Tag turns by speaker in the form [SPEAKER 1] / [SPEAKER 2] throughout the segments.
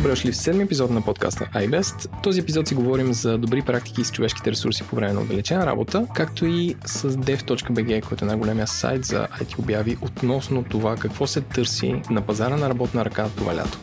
[SPEAKER 1] Добре дошли в седми епизод на подкаста iBest. В този епизод си говорим за добри практики с човешките ресурси по време на отдалечена работа, както и с dev.bg, който е най-големия сайт за IT обяви относно това какво се търси на пазара на работна ръка това лято.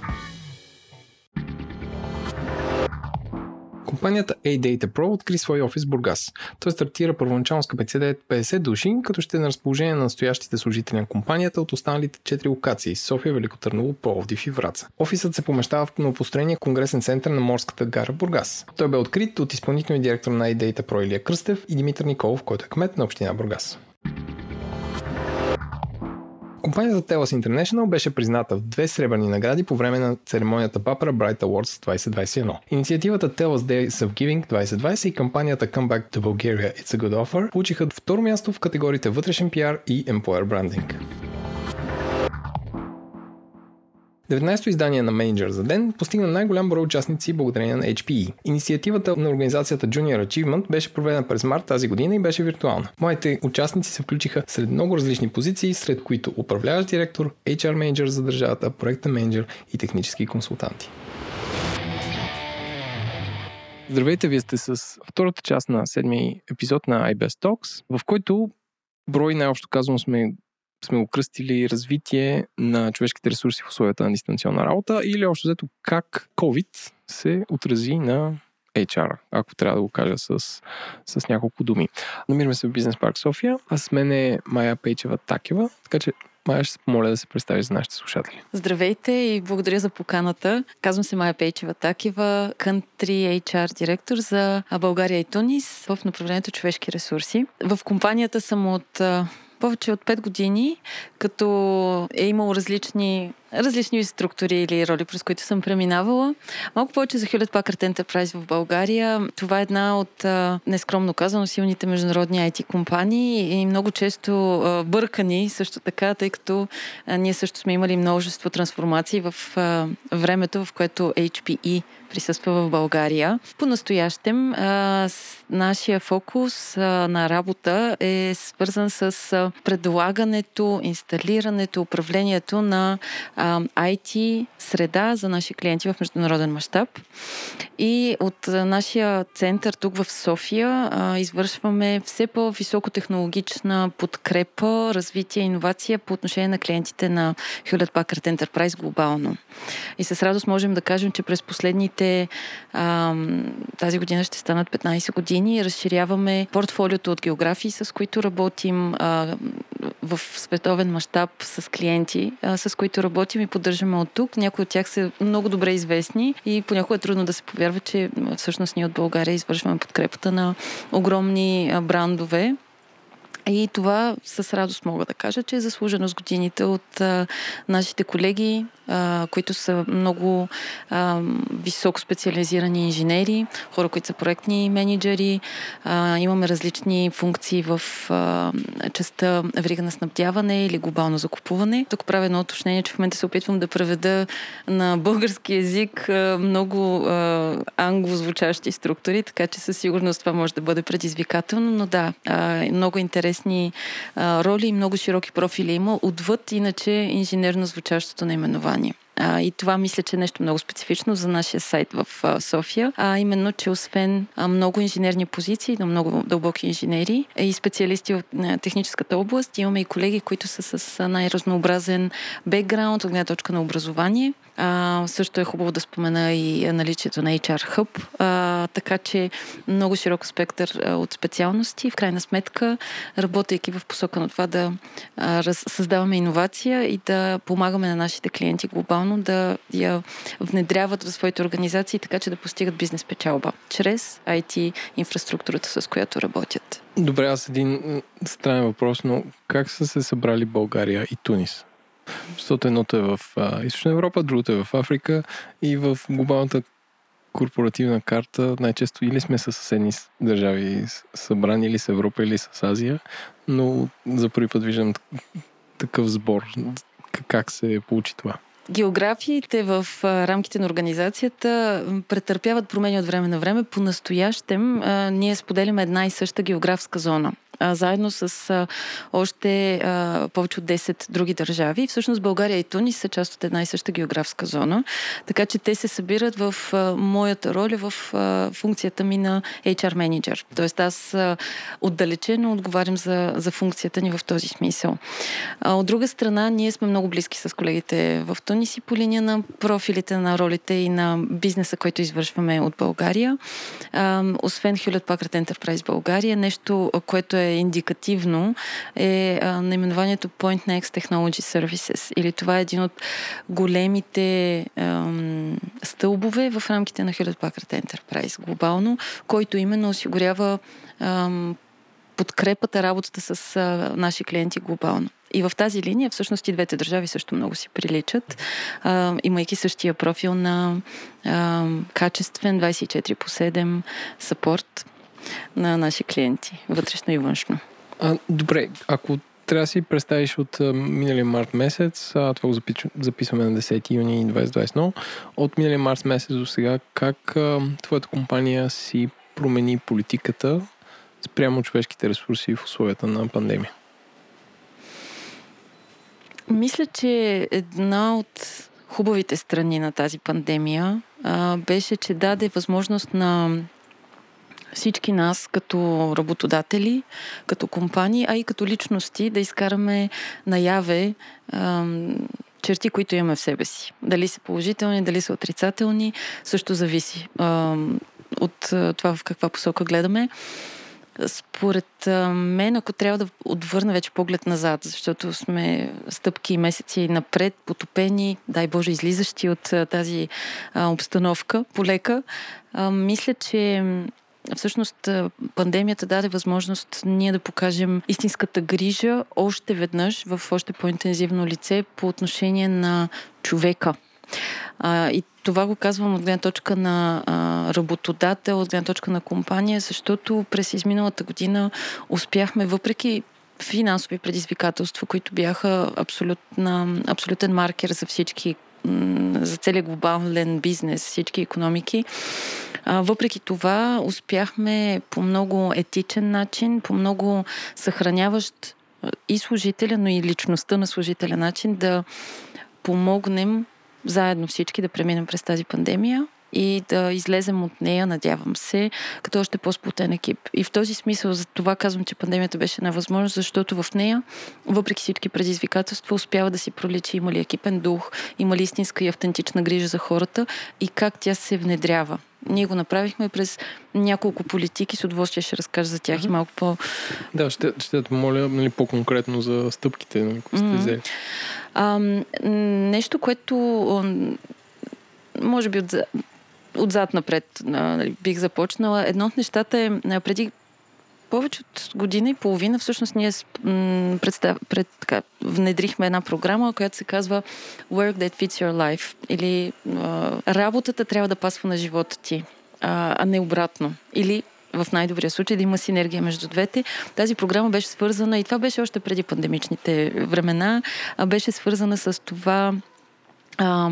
[SPEAKER 1] Компанията A-Data Pro откри свой офис в Бургас. Той стартира първоначално с капацитет 50 души, като ще е на разположение на настоящите служители на компанията от останалите 4 локации – София, Велико Търново, Пловдив и Враца. Офисът се помещава в новопостроения конгресен център на морската гара Бургас. Той бе открит от изпълнителния директор на A-Data Pro Илия Кръстев и Димитър Николов, който е кмет на община Бургас. Компанията Telos International беше призната в две сребърни награди по време на церемонията Papara Bright Awards 2021. Инициативата Telos Days of Giving 2020 и кампанията Come Back to Bulgaria It's a Good Offer получиха второ място в категориите вътрешен пиар и Employer Branding. 19-то издание на Manager за ден постигна най-голям брой участници благодарение на HPE. Инициативата на организацията Junior Achievement беше проведена през март тази година и беше виртуална. Моите участници се включиха сред много различни позиции, сред които управляващ директор, HR менеджер за държавата, проектен менеджер и технически консултанти. Здравейте, вие сте с втората част на седми епизод на iBest Talks, в който брой най-общо казано сме сме го кръстили развитие на човешките ресурси в условията на дистанционна работа или общо взето как COVID се отрази на HR, ако трябва да го кажа с, с няколко думи. Намираме се в Бизнес парк София, а с мен е Майя Пейчева Такева, така че Майя ще се помоля да се представи за нашите слушатели.
[SPEAKER 2] Здравейте и благодаря за поканата. Казвам се Майя Пейчева Такева, Country HR директор за България и Тунис в направлението човешки ресурси. В компанията съм от повече от 5 години, като е имало различни различни структури или роли, през които съм преминавала. Малко повече за Hewlett Packard Enterprise в България. Това е една от, нескромно казано, силните международни IT компании и много често бъркани също така, тъй като ние също сме имали множество трансформации в времето, в което HPE присъства в България. По-настоящем нашия фокус на работа е свързан с предлагането, инсталирането, управлението на IT среда за наши клиенти в международен мащаб. И от нашия център тук в София извършваме все по-високотехнологична подкрепа, развитие и иновация по отношение на клиентите на Hewlett Packard Enterprise глобално. И с радост можем да кажем, че през последните тази година ще станат 15 години и разширяваме портфолиото от географии, с които работим в световен мащаб с клиенти, с които работим и поддържаме от тук. Някои от тях са много добре известни и понякога е трудно да се повярва, че всъщност ние от България извършваме подкрепата на огромни брандове, и това с радост мога да кажа, че е заслужено с годините от а, нашите колеги, а, които са много а, високо специализирани инженери, хора, които са проектни менеджери. А, имаме различни функции в а, частта верига на снабдяване или глобално закупуване. Тук правя едно уточнение, че в момента се опитвам да преведа на български язик а, много а, англозвучащи структури, така че със сигурност това може да бъде предизвикателно, но да, а, много интересни роли и много широки профили има отвъд иначе инженерно звучащото наименование. А, и това мисля, че е нещо много специфично за нашия сайт в а, София, а именно, че освен а, много инженерни позиции, но много дълбоки инженери и специалисти от а, техническата област, имаме и колеги, които са с най-разнообразен бекграунд от гледна точка на образование. А, също е хубаво да спомена и наличието на HR Hub, а, така че много широк спектър а, от специалности. В крайна сметка, работейки в посока на това да а, раз, създаваме иновация и да помагаме на нашите клиенти глобално да я внедряват в своите организации, така че да постигат бизнес печалба чрез IT инфраструктурата, с която работят.
[SPEAKER 1] Добре, аз един странен въпрос, но как са се събрали България и Тунис? Защото едното е в а, Източна Европа, другото е в Африка и в глобалната корпоративна карта най-често или сме с съседни държави събрани или с Европа, или с Азия, но за първи път виждам такъв сбор. Как се получи това?
[SPEAKER 2] Географиите в рамките на организацията претърпяват промени от време на време. По-настоящем ние споделяме една и съща географска зона. заедно с още повече от 10 други държави. Всъщност България и Тунис са част от една и съща географска зона, така че те се събират в моята роля в функцията ми на HR менеджер. Тоест аз отдалечено отговарям за, за функцията ни в този смисъл. От друга страна, ние сме много близки с колегите в Тунис и по линия на профилите на ролите и на бизнеса, който извършваме от България. А, освен Hewlett Packard Enterprise България, нещо, което е индикативно, е а, наименованието Point Next Technology Services. Или това е един от големите ам, стълбове в рамките на Hewlett Packard Enterprise глобално, който именно осигурява ам, подкрепата, работата с а, наши клиенти глобално. И в тази линия всъщност и двете държави също много си приличат, а, имайки същия профил на а, качествен 24 по 7 сапорт на наши клиенти, вътрешно и външно.
[SPEAKER 1] А, добре, ако трябва да си представиш от миналия март месец, а, това го запис, записваме на 10 юни 2021, от миналия март месец до сега, как а, твоята компания си промени политиката спрямо човешките ресурси в условията на пандемия?
[SPEAKER 2] Мисля, че една от хубавите страни на тази пандемия а, беше, че даде възможност на всички нас като работодатели, като компании, а и като личности да изкараме наяве а, черти, които имаме в себе си. Дали са положителни, дали са отрицателни, също зависи а, от това в каква посока гледаме. Според мен, ако трябва да отвърна вече поглед назад, защото сме стъпки и месеци напред, потопени, дай Боже, излизащи от тази обстановка полека, мисля, че всъщност пандемията даде възможност ние да покажем истинската грижа още веднъж в още по-интензивно лице по отношение на човека. И това го казвам от гледна точка на а, работодател, от гледна точка на компания, защото през изминалата година успяхме, въпреки финансови предизвикателства, които бяха абсолютна, абсолютен маркер за всички за целият глобален бизнес, всички економики. А, въпреки това успяхме по много етичен начин, по много съхраняващ и служителя, но и личността на служителя начин да помогнем заедно всички да преминем през тази пандемия и да излезем от нея, надявам се, като още по-сплутен екип. И в този смисъл за това казвам, че пандемията беше една възможност, защото в нея, въпреки всички предизвикателства, успява да си проличи има ли екипен дух, има ли истинска и автентична грижа за хората и как тя се внедрява. Ние го направихме през няколко политики, с удоволствие ще разкажа за тях mm-hmm. и малко по...
[SPEAKER 1] Да, ще, ще те помоля нали, по-конкретно за стъпките, нали, които сте взели.
[SPEAKER 2] А, нещо, което може би от, отзад напред нали, бих започнала. Едно от нещата е преди повече от година и половина всъщност ние представ, пред, така, внедрихме една програма, която се казва Work That Fits Your Life или а, работата трябва да пасва на живота ти, а, а не обратно. Или в най-добрия случай да има синергия между двете. Тази програма беше свързана и това беше още преди пандемичните времена, а беше свързана с това а,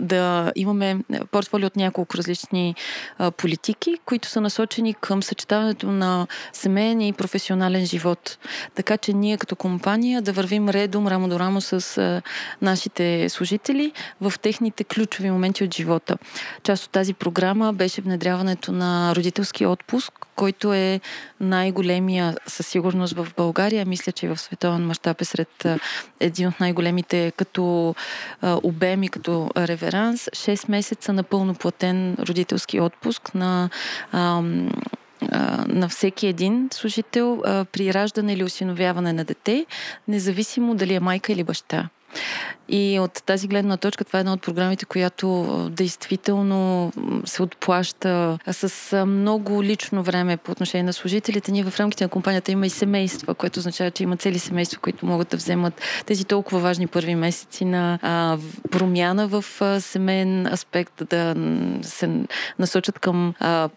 [SPEAKER 2] да имаме портфолио от няколко различни а, политики, които са насочени към съчетаването на семейен и професионален живот. Така че ние като компания да вървим редом, рамо до рамо с а, нашите служители в техните ключови моменти от живота. Част от тази програма беше внедряването на родителски отпуск, който е най-големия със сигурност в България. Мисля, че в световен мащаб е сред един от най-големите като обеми, като реверанс. 6 месеца напълно платен родителски отпуск на на всеки един служител при раждане или осиновяване на дете, независимо дали е майка или баща. И от тази гледна точка това е една от програмите, която действително се отплаща с много лично време по отношение на служителите. Ние в рамките на компанията има и семейства, което означава, че има цели семейства, които могат да вземат тези толкова важни първи месеци на а, промяна в а, семейен аспект, да се насочат към а,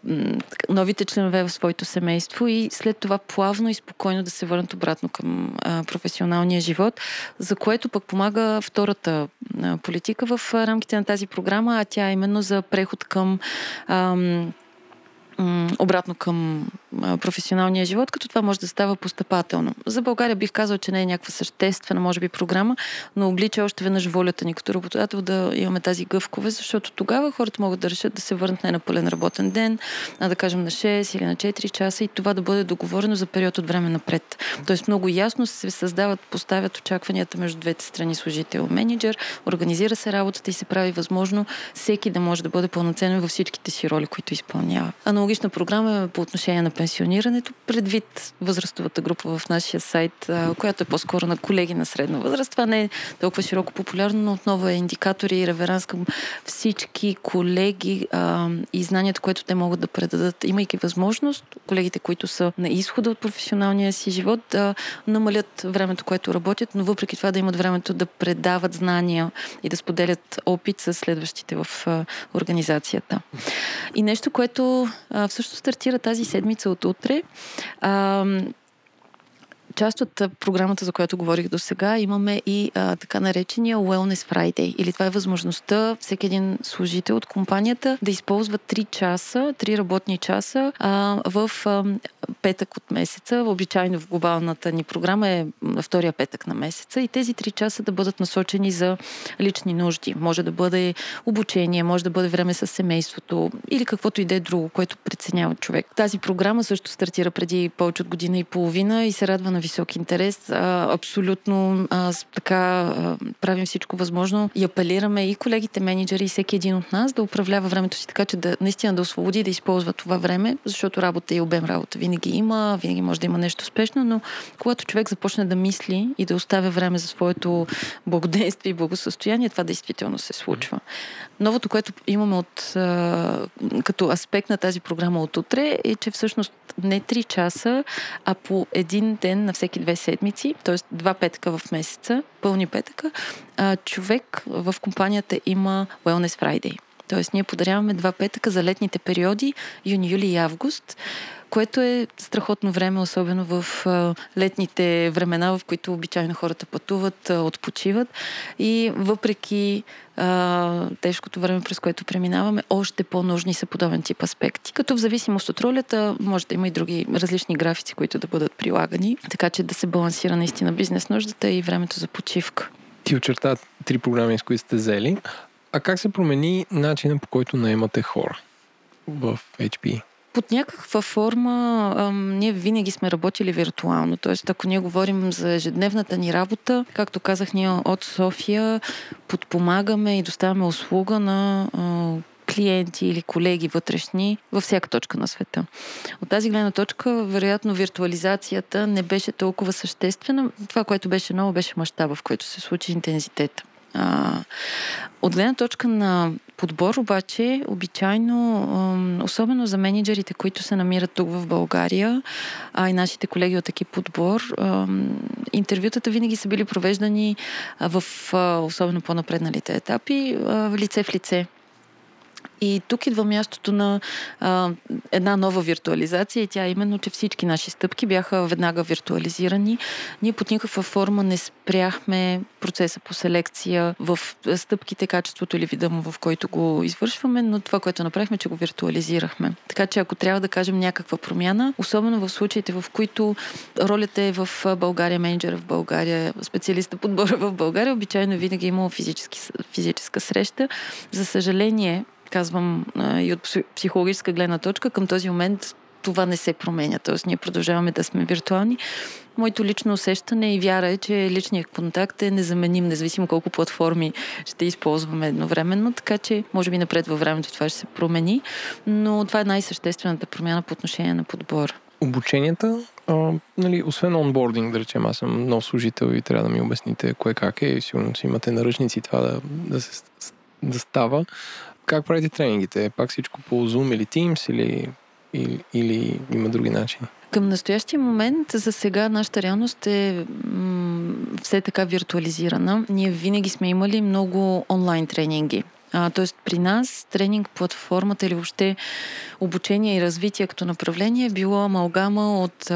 [SPEAKER 2] новите членове в своето семейство и след това плавно и спокойно да се върнат обратно към а, професионалния живот, за което пък помага втората политика в рамките на тази програма, а тя е именно за преход към обратно към професионалния живот, като това може да става постъпателно. За България бих казал, че не е някаква съществена, може би, програма, но облича още веднъж волята ни като работодател да имаме тази гъвкове, защото тогава хората могат да решат да се върнат не на пълен работен ден, а да кажем на 6 или на 4 часа и това да бъде договорено за период от време напред. Тоест много ясно се създават, поставят очакванията между двете страни служител менеджер, организира се работата и се прави възможно всеки да може да бъде пълноценен във всичките си роли, които изпълнява. Аналогична програма е по отношение на пенсионирането, предвид възрастовата група в нашия сайт, която е по-скоро на колеги на средна възраст. Това не е толкова широко популярно, но отново е индикатор и реверанс към всички колеги а, и знанията, което те могат да предадат, имайки възможност колегите, които са на изхода от професионалния си живот, да намалят времето, което работят, но въпреки това да имат времето да предават знания и да споделят опит с следващите в а, организацията. И нещо, което а, всъщност стартира тази седмица от утре. Част от програмата, за която говорих до сега, имаме и а, така наречения Wellness Friday. Или това е възможността всеки един служител от компанията да използва 3 часа, 3 работни часа а, в а, петък от месеца. Обичайно в глобалната ни програма е втория петък на месеца и тези 3 часа да бъдат насочени за лични нужди. Може да бъде обучение, може да бъде време с семейството или каквото и да е друго, което преценява човек. Тази програма също стартира преди повече от година и половина и се радва на висок интерес. Абсолютно а, така правим всичко възможно и апелираме и колегите менеджери и всеки един от нас да управлява времето си така, че да наистина да освободи да използва това време, защото работа и обем работа винаги има, винаги може да има нещо спешно, но когато човек започне да мисли и да оставя време за своето благоденствие и благосъстояние, това действително се случва. Новото, което имаме от, като аспект на тази програма от утре е, че всъщност не 3 часа, а по един ден на всеки две седмици, т.е. два петъка в месеца, пълни петъка, човек в компанията има Wellness Friday. Тоест, ние подаряваме два петъка за летните периоди, юни, юли и август, което е страхотно време, особено в летните времена, в които обичайно хората пътуват, отпочиват. И въпреки тежкото време, през което преминаваме, още по-нужни са подобен тип аспекти. Като в зависимост от ролята, може да има и други различни графици, които да бъдат прилагани, така че да се балансира наистина бизнес нуждата и времето за почивка.
[SPEAKER 1] Ти очерта три програми, с които сте взели. А как се промени начинът по който наемате хора в HP?
[SPEAKER 2] Под някаква форма ам, ние винаги сме работили виртуално. Тоест, ако ние говорим за ежедневната ни работа, както казах, ние от София подпомагаме и доставяме услуга на а, клиенти или колеги вътрешни във всяка точка на света. От тази гледна точка, вероятно, виртуализацията не беше толкова съществена. Това, което беше ново, беше мащаба, в който се случи интензитета. А, от гледна точка на подбор обаче, обичайно, особено за менеджерите, които се намират тук в България, а и нашите колеги от екип подбор, интервютата винаги са били провеждани в особено по-напредналите етапи, лице в лице. И тук идва мястото на а, една нова виртуализация и тя е именно, че всички наши стъпки бяха веднага виртуализирани. Ние под никаква форма не спряхме процеса по селекция в стъпките, качеството или вида му, в който го извършваме, но това, което направихме, че го виртуализирахме. Така че ако трябва да кажем някаква промяна, особено в случаите, в които ролята е в България, менеджера в България, специалиста подбора в България, обичайно винаги е имало физически, физическа среща. За съжаление, казвам и от психологическа гледна точка, към този момент това не се променя. Тоест, ние продължаваме да сме виртуални. Моето лично усещане и вяра е, че личният контакт е незаменим, независимо колко платформи ще използваме едновременно, така че може би напред във времето това ще се промени, но това е най-съществената промяна по отношение на подбор.
[SPEAKER 1] Обученията, а, нали, освен онбординг, да речем, аз съм нов служител и трябва да ми обясните кое как е, сигурно си имате наръчници това да, да, се, да става. Как правите тренингите? Пак всичко по Zoom или Teams или, или, или има други начини?
[SPEAKER 2] Към настоящия момент, за сега, нашата реалност е м- все така виртуализирана. Ние винаги сме имали много онлайн тренинги. А, тоест при нас тренинг платформата или въобще обучение и развитие като направление е било амалгама от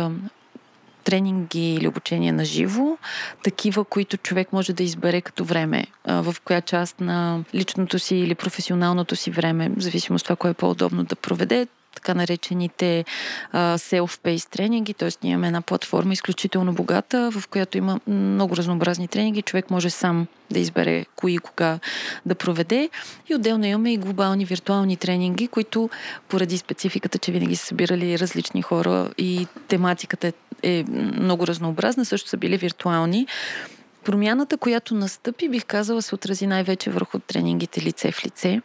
[SPEAKER 2] тренинги или обучение на живо, такива, които човек може да избере като време, в коя част на личното си или професионалното си време, в зависимост от това, кое е по-удобно да проведе, така наречените self-paced тренинги, т.е. ние имаме една платформа изключително богата, в която има много разнообразни тренинги. Човек може сам да избере кои и кога да проведе. И отделно имаме и глобални виртуални тренинги, които поради спецификата, че винаги са събирали различни хора и тематиката е много разнообразна, също са били виртуални. Промяната, която настъпи, бих казала, се отрази най-вече върху тренингите лице в лице.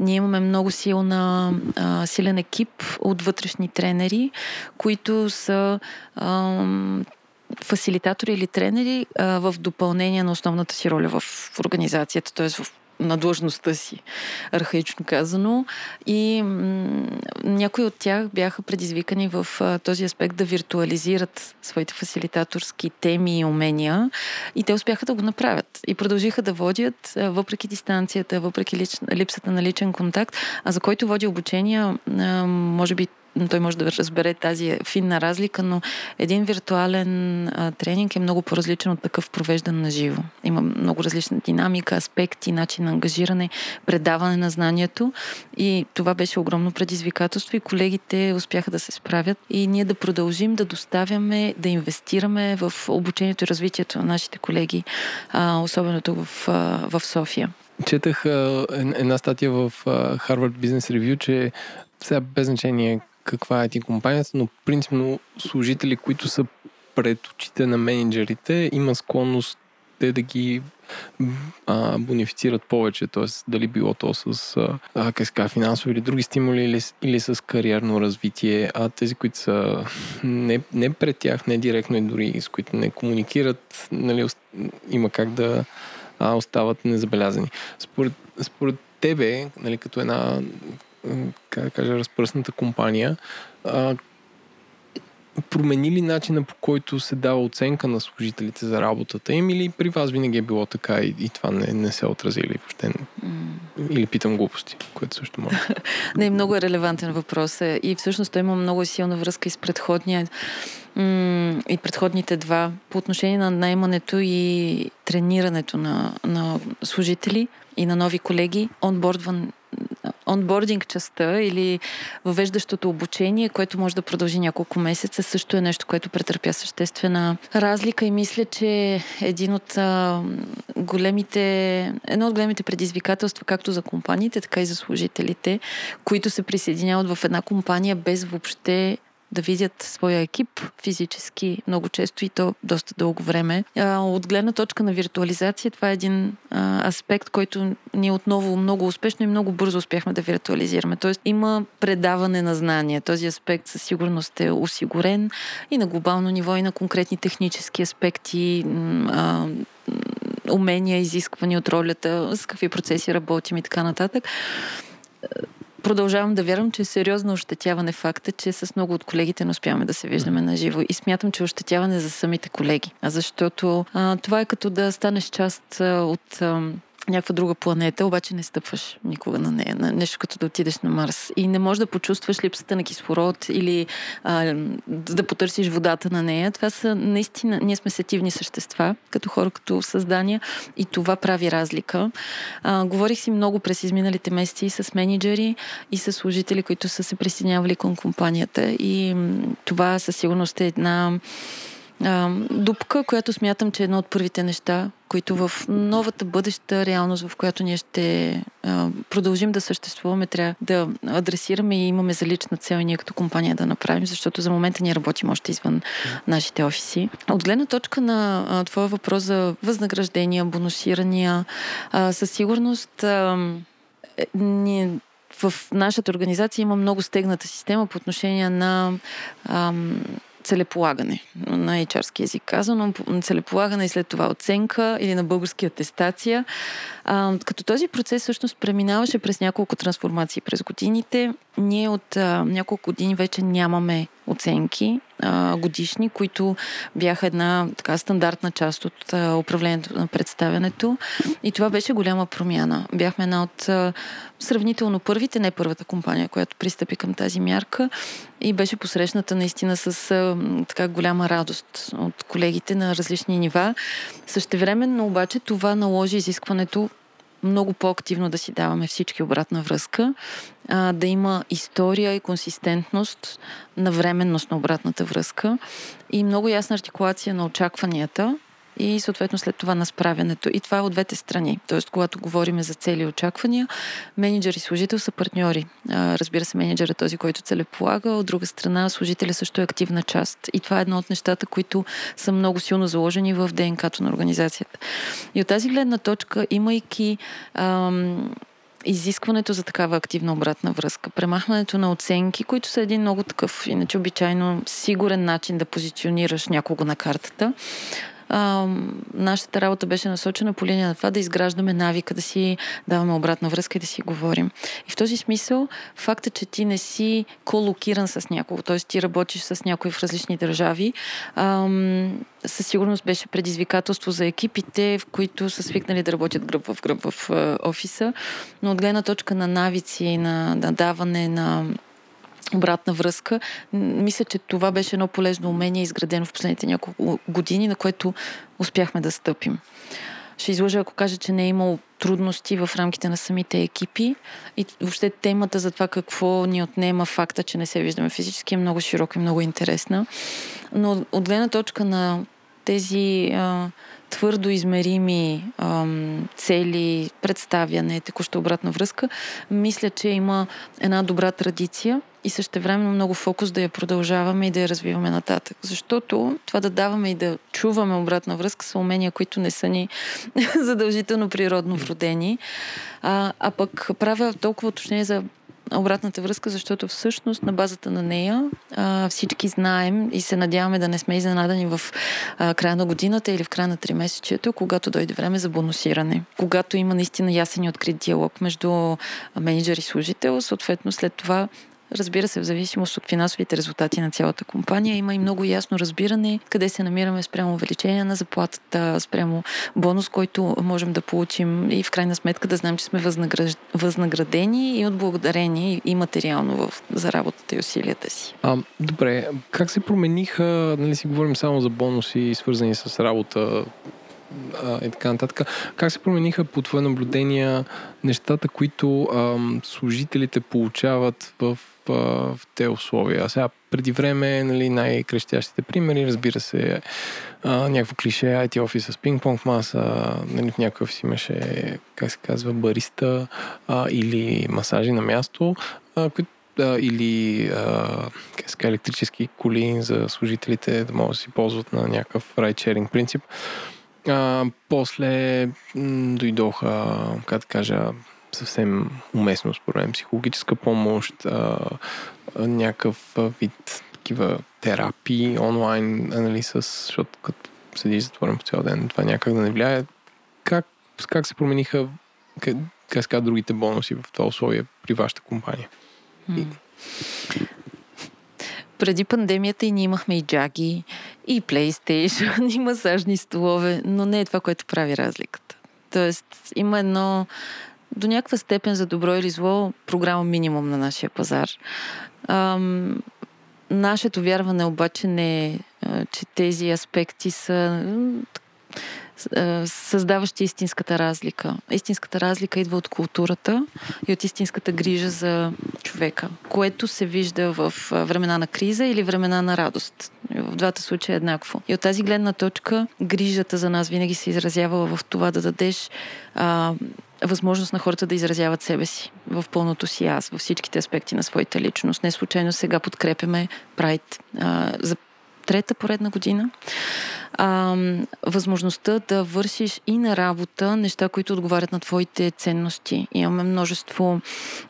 [SPEAKER 2] Ние имаме много силна, а, силен екип от вътрешни тренери, които са а, фасилитатори или тренери а, в допълнение на основната си роля в организацията, т.е. в на длъжността си, архаично казано. И м- някои от тях бяха предизвикани в а, този аспект да виртуализират своите фасилитаторски теми и умения. И те успяха да го направят. И продължиха да водят, а, въпреки дистанцията, въпреки лич, липсата на личен контакт, а за който води обучения, а, може би той може да разбере тази финна разлика, но един виртуален а, тренинг е много по-различен от такъв провеждан на живо. Има много различна динамика, аспекти, начин на ангажиране, предаване на знанието и това беше огромно предизвикателство и колегите успяха да се справят и ние да продължим да доставяме, да инвестираме в обучението и развитието на нашите колеги, а, особено тук в, а, в София.
[SPEAKER 1] Четах една статия в Harvard Business Review, че сега без значение каква е ти компанията, но принципно служители, които са пред очите на менеджерите, има склонност те да ги а, бонифицират повече, т.е. дали било то с а, как финансови или други стимули или, или с кариерно развитие, а тези, които са не, не пред тях, не директно и дори с които не комуникират, нали, има как да а, остават незабелязани. Според, според тебе, нали, като една как да кажа, разпръсната компания, а, промени ли начина по който се дава оценка на служителите за работата им или при вас винаги е било така и, и това не, не се отрази или въобще mm. или питам глупости, което също може.
[SPEAKER 2] не, много е релевантен въпрос и всъщност той има много силна връзка и с предходния и предходните два по отношение на наймането и тренирането на, на служители и на нови колеги, онбордван онбординг частта или въвеждащото обучение, което може да продължи няколко месеца, също е нещо, което претърпя съществена разлика и мисля, че един от големите, едно от големите предизвикателства, както за компаниите, така и за служителите, които се присъединяват в една компания без въобще да видят своя екип физически много често и то доста дълго време. От гледна точка на виртуализация, това е един аспект, който ние отново много успешно и много бързо успяхме да виртуализираме. Тоест има предаване на знания. Този аспект със сигурност е осигурен и на глобално ниво, и на конкретни технически аспекти, умения, изисквани от ролята, с какви процеси работим и така нататък продължавам да вярвам, че е сериозно ощетяване факта, че с много от колегите не успяваме да се виждаме на живо. И смятам, че е ощетяване за самите колеги. А защото а, това е като да станеш част а, от. А, някаква друга планета, обаче не стъпваш никога на нея. На нещо като да отидеш на Марс. И не можеш да почувстваш липсата на кислород или а, да потърсиш водата на нея. Това са наистина, ние сме сетивни същества, като хора, като създания и това прави разлика. А, говорих си много през изминалите месеци и с менеджери и с служители, които са се присъединявали към компанията и това със сигурност е една а, дупка, която смятам, че е едно от първите неща, които в новата бъдеща реалност, в която ние ще а, продължим да съществуваме, трябва да адресираме и имаме за лична цел и ние като компания да направим, защото за момента ние работим още извън нашите офиси. От гледна точка на а, твоя въпрос за възнаграждения, бонусирания, а, със сигурност а, е, ние в нашата организация има много стегната система по отношение на ам, целеполагане, на HR език казано, целеполагане и след това оценка или на български атестация. А, като този процес всъщност преминаваше през няколко трансформации през годините. Ние от а, няколко години вече нямаме оценки а, годишни, които бяха една така стандартна част от а, управлението на представянето. И това беше голяма промяна. Бяхме една от а, сравнително първите, не първата компания, която пристъпи към тази мярка и беше посрещната наистина с а, така голяма радост от колегите на различни нива. Същевременно обаче това наложи изискването много по-активно да си даваме всички обратна връзка, да има история и консистентност на временност на обратната връзка и много ясна артикулация на очакванията и съответно след това на справянето. И това е от двете страни. Тоест, когато говорим за цели и очаквания, менеджер и служител са партньори. Разбира се, менеджер е този, който целеполага, от друга страна служителя също е активна част. И това е едно от нещата, които са много силно заложени в ДНК-то на организацията. И от тази гледна точка, имайки ам, изискването за такава активна обратна връзка, премахването на оценки, които са един много такъв, иначе обичайно сигурен начин да позиционираш някого на картата, а, нашата работа беше насочена по линия на това да изграждаме навика, да си даваме обратна връзка и да си говорим. И в този смисъл, факта, че ти не си колокиран с някого, т.е. ти работиш с някой в различни държави, а, със сигурност беше предизвикателство за екипите, в които са свикнали да работят гръб в гръб в офиса, но от гледна точка на навици, на, на даване на обратна връзка. Мисля, че това беше едно полезно умение, изградено в последните няколко години, на което успяхме да стъпим. Ще излъжа, ако кажа, че не е имало трудности в рамките на самите екипи и въобще темата за това какво ни отнема факта, че не се виждаме физически е много широка и много интересна. Но от гледна точка на тези а, твърдо измерими ам, цели, представяне, текуща обратна връзка, мисля, че има една добра традиция и също време много фокус да я продължаваме и да я развиваме нататък. Защото това да даваме и да чуваме обратна връзка са умения, които не са ни задължително природно вродени. А, а пък правя толкова уточнение за обратната връзка, защото всъщност на базата на нея а, всички знаем и се надяваме да не сме изненадани в а, края на годината или в края на три месечето, когато дойде време за бонусиране. Когато има наистина ясен и открит диалог между менеджер и служител, съответно след това Разбира се, в зависимост от финансовите резултати на цялата компания, има и много ясно разбиране къде се намираме спрямо увеличение на заплатата, спрямо бонус, който можем да получим и в крайна сметка да знаем, че сме възнаградени и отблагодарени и материално в, за работата и усилията си.
[SPEAKER 1] А, добре, как се промениха, нали си говорим само за бонуси, свързани с работа, и така нататък. Как се промениха по твое наблюдение нещата, които ам, служителите получават в в те условия. Сега преди време нали, най-крещящите примери, разбира се, а, някакво клише, IT офис с пинг-понг маса, нали, в някой офис имаше, как се казва, бариста а, или масажи на място, а, които или а, ска, електрически коли за служителите да могат да си ползват на някакъв райдшеринг принцип. А, после м- дойдоха, как да кажа, съвсем уместно, според мен, психологическа помощ, а, някакъв вид такива терапии онлайн, нали, с, защото като седиш затворен по цял ден, това някак да не влияе. Как, как се промениха как, как другите бонуси в това условие при вашата компания?
[SPEAKER 2] Преди пандемията и ние имахме и джаги, и PlayStation, и масажни столове, но не е това, което прави разликата. Тоест, има едно до някаква степен за добро или зло програма минимум на нашия пазар. Ам, нашето вярване обаче не е, че тези аспекти са създаващи истинската разлика. Истинската разлика идва от културата и от истинската грижа за човека, което се вижда в времена на криза или времена на радост. В двата случая е еднакво. И от тази гледна точка, грижата за нас винаги се изразява в това да дадеш а, възможност на хората да изразяват себе си в пълното си аз, във всичките аспекти на своята личност. Не случайно сега подкрепяме а, за трета поредна година а, възможността да вършиш и на работа неща, които отговарят на твоите ценности. Имаме множество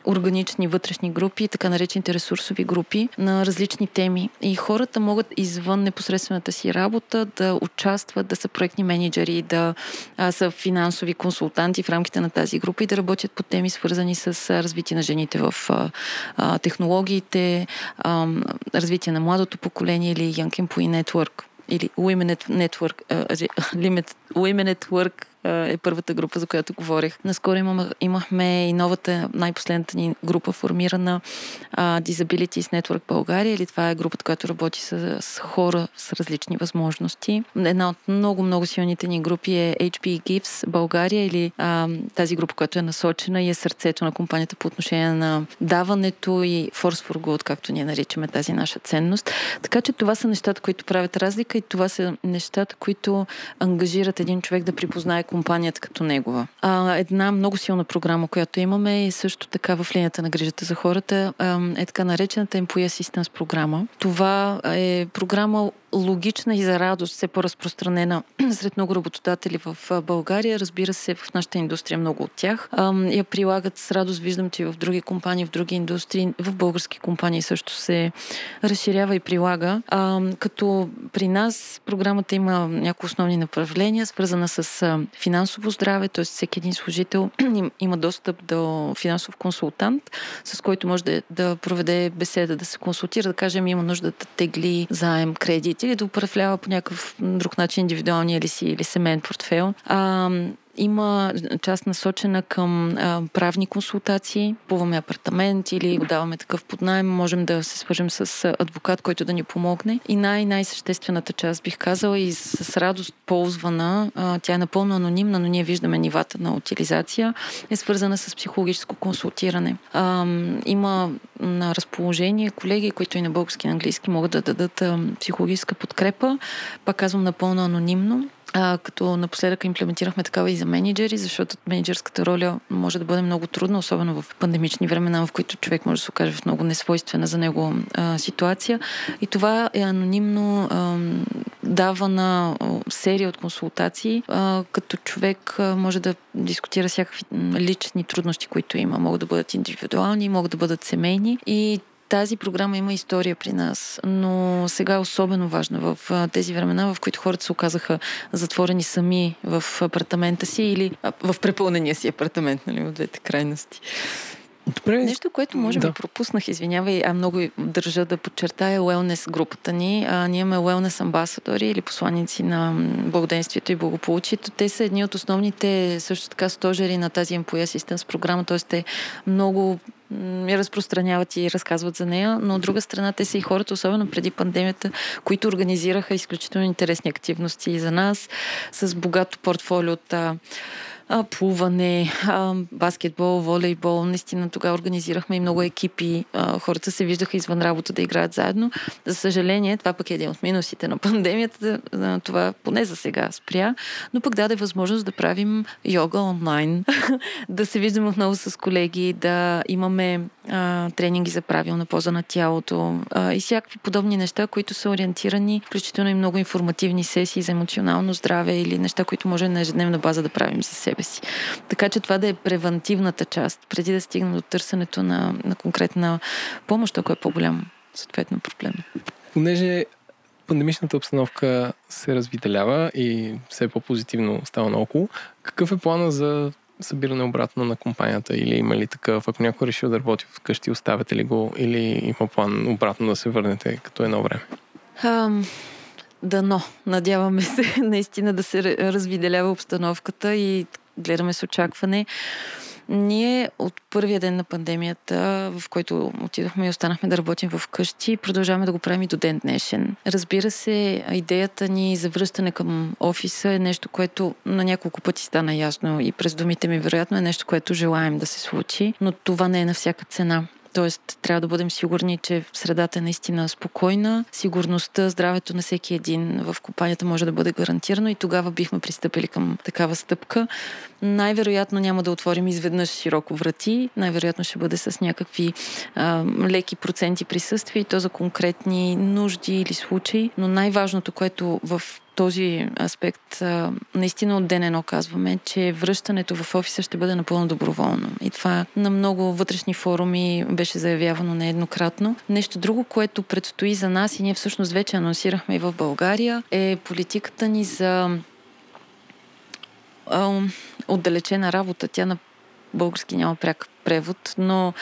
[SPEAKER 2] органични вътрешни групи, така наречените ресурсови групи на различни теми. И хората могат извън непосредствената си работа да участват, да са проектни менеджери, да а, са финансови консултанти в рамките на тази група и да работят по теми, свързани с развитие на жените в а, технологиите, а, развитие на младото поколение или Young Employee Network или Women Network, uh, Women Network е първата група, за която говорих. Наскоро имахме и новата, най-последната ни група, формирана Disabilities Network България, или това е групата, която работи с, с хора с различни възможности. Една от много-много силните ни групи е HP Gives България, или uh, тази група, която е насочена и е сърцето на компанията по отношение на даването и Force for Good, както ние наричаме тази наша ценност. Така че това са нещата, които правят разлика и това са нещата, които ангажират един човек да припознае компанията като негова. А, една много силна програма, която имаме е също така в линията на грижата за хората е така наречената Employee Assistance програма. Това е програма логична и за радост, все по-разпространена сред много работодатели в България. Разбира се, в нашата индустрия много от тях. Я прилагат с радост. Виждам, че в други компании, в други индустрии, в български компании също се разширява и прилага. Като при нас програмата има някои основни направления, свързана с финансово здраве, т.е. всеки един служител има достъп до финансов консултант, с който може да, да проведе беседа, да се консултира, да кажем, има нужда да тегли заем, кредит или да управлява по някакъв друг начин индивидуалния или си или семейен портфел. А, има част насочена към а, правни консултации, купуваме апартамент или даваме такъв под найем, можем да се свържем с адвокат, който да ни помогне. И най-най-съществената част, бих казала, и с радост ползвана, а, тя е напълно анонимна, но ние виждаме нивата на утилизация, е свързана с психологическо консултиране. А, има на разположение колеги, които и на български и на английски могат да дадат а, психологическа подкрепа. Пак казвам напълно анонимно а, като напоследък имплементирахме такава и за менеджери, защото менеджерската роля може да бъде много трудна, особено в пандемични времена, в които човек може да се окаже в много несвойствена за него а, ситуация. И това е анонимно а, дава на серия от консултации, а, като човек а, може да дискутира всякакви лични трудности, които има. Могат да бъдат индивидуални, могат да бъдат семейни и тази програма има история при нас, но сега е особено важна в тези времена, в които хората се оказаха затворени сами в апартамента си или в препълнения си апартамент, нали, от двете крайности. Добре. Нещо, което може да. би пропуснах, извинявай, а много държа да подчертая Wellness групата ни. А, ние имаме Wellness амбасадори или посланици на благоденствието и благополучието. Те са едни от основните също така стожери на тази Employee Assistance програма, т.е. те много я разпространяват и разказват за нея, но от друга страна те са и хората, особено преди пандемията, които организираха изключително интересни активности за нас, с богато портфолио от плуване, баскетбол, волейбол. Наистина тогава организирахме и много екипи. Хората се виждаха извън работа да играят заедно. За съжаление, това пък е един от минусите на пандемията. Това поне за сега спря, но пък даде възможност да правим йога онлайн, да се виждаме отново с колеги, да имаме тренинги за правилна поза на тялото и всякакви подобни неща, които са ориентирани, включително и много информативни сесии за емоционално здраве или неща, които може на ежедневна база да правим за себе си. Така че това да е превентивната част, преди да стигнем до търсенето на, на конкретна помощ, ако е по-голям съответно проблем.
[SPEAKER 1] Понеже пандемичната обстановка се развителява и все по-позитивно става наоколо, какъв е плана за събиране обратно на компанията или има ли такъв, ако някой решил да работи вкъщи, оставяте ли го или има план обратно да се върнете като едно време?
[SPEAKER 2] Um, дано. Надяваме се наистина да се развиделява обстановката и гледаме с очакване. Ние от първия ден на пандемията, в който отидохме и останахме да работим в къщи, продължаваме да го правим и до ден днешен. Разбира се, идеята ни за връщане към офиса е нещо, което на няколко пъти стана ясно и през думите ми вероятно е нещо, което желаем да се случи, но това не е на всяка цена. Тоест, трябва да бъдем сигурни, че средата е наистина спокойна. Сигурността, здравето на всеки един в компанията може да бъде гарантирано и тогава бихме пристъпили към такава стъпка. Най-вероятно няма да отворим изведнъж широко врати. Най-вероятно ще бъде с някакви а, леки проценти присъствие и то за конкретни нужди или случаи. Но най-важното, което в този аспект наистина от ден едно казваме, че връщането в офиса ще бъде напълно доброволно. И това на много вътрешни форуми беше заявявано нееднократно. Нещо друго, което предстои за нас и ние всъщност вече анонсирахме и в България, е политиката ни за отдалечена работа. Тя на български няма пряк превод, но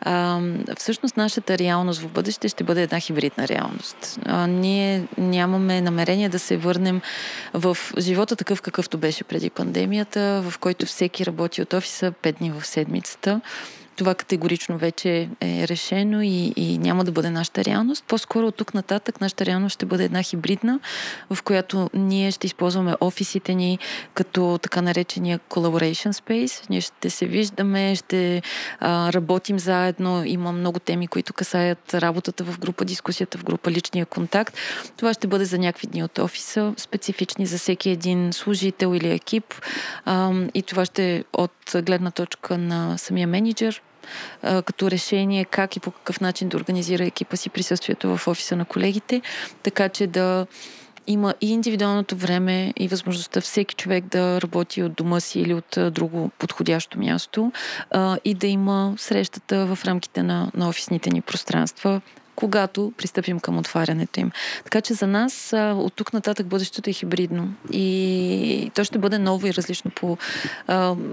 [SPEAKER 2] а, всъщност нашата реалност в бъдеще ще бъде една хибридна реалност. А, ние нямаме намерение да се върнем в живота такъв какъвто беше преди пандемията, в който всеки работи от офиса 5 дни в седмицата това категорично вече е решено и, и няма да бъде нашата реалност. По-скоро от тук нататък нашата реалност ще бъде една хибридна, в която ние ще използваме офисите ни като така наречения collaboration space. Ние ще се виждаме, ще а, работим заедно. Има много теми, които касаят работата в група, дискусията в група, личния контакт. Това ще бъде за някакви дни от офиса, специфични за всеки един служител или екип. А, и това ще е от гледна точка на самия менеджер, като решение как и по какъв начин да организира екипа си присъствието в офиса на колегите, така че да има и индивидуалното време и възможността всеки човек да работи от дома си или от друго подходящо място и да има срещата в рамките на, на офисните ни пространства, когато пристъпим към отварянето им. Така че за нас от тук нататък бъдещето е хибридно и то ще бъде ново и различно по,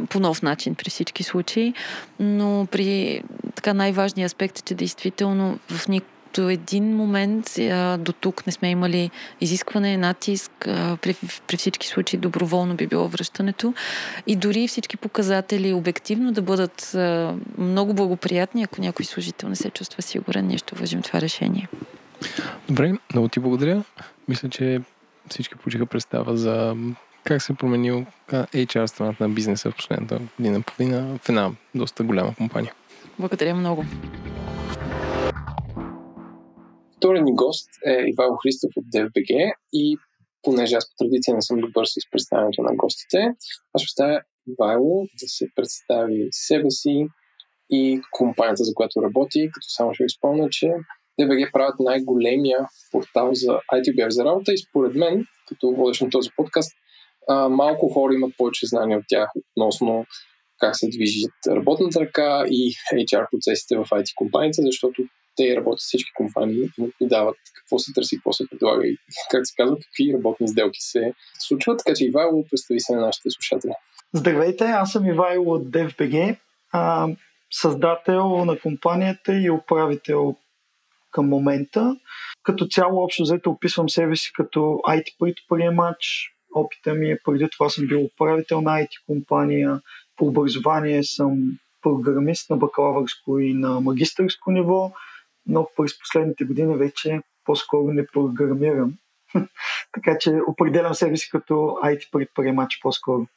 [SPEAKER 2] по нов начин при всички случаи, но при така най-важният аспект е, че действително в ник до един момент а, до тук не сме имали изискване, натиск. А, при, при всички случаи доброволно би било връщането. И дори всички показатели обективно да бъдат а, много благоприятни, ако някой служител не се чувства сигурен, ние ще уважим това решение.
[SPEAKER 1] Добре, много ти благодаря. Мисля, че всички получиха представа за как се е променил HR страната на бизнеса в последната година половина в една доста голяма компания.
[SPEAKER 2] Благодаря много.
[SPEAKER 1] Вторият ни гост е Ивайло Христов от DFBG и понеже аз по традиция не съм добър с представянето на гостите, аз ще оставя Ивайло да се представи себе си и компанията, за която работи, като само ще ви спомня, че DBG правят най-големия портал за IT за работа и според мен, като водещ на този подкаст, малко хора имат повече знания от тях относно как се движи работната ръка и HR процесите в IT компанията, защото те работят всички компании и дават какво се търси, какво се предлага и как се казва, какви работни сделки се случват. Така че Ивайло, представи се на нашите слушатели.
[SPEAKER 3] Здравейте, аз съм Ивайло от DFBG, създател на компанията и управител към момента. Като цяло, общо взето, описвам себе си като IT предприемач. Опита ми е, преди това съм бил управител на IT компания. По образование съм програмист на бакалавърско и на магистърско ниво но през последните години вече по-скоро не програмирам. така че определям себе си като IT предприемач по-скоро.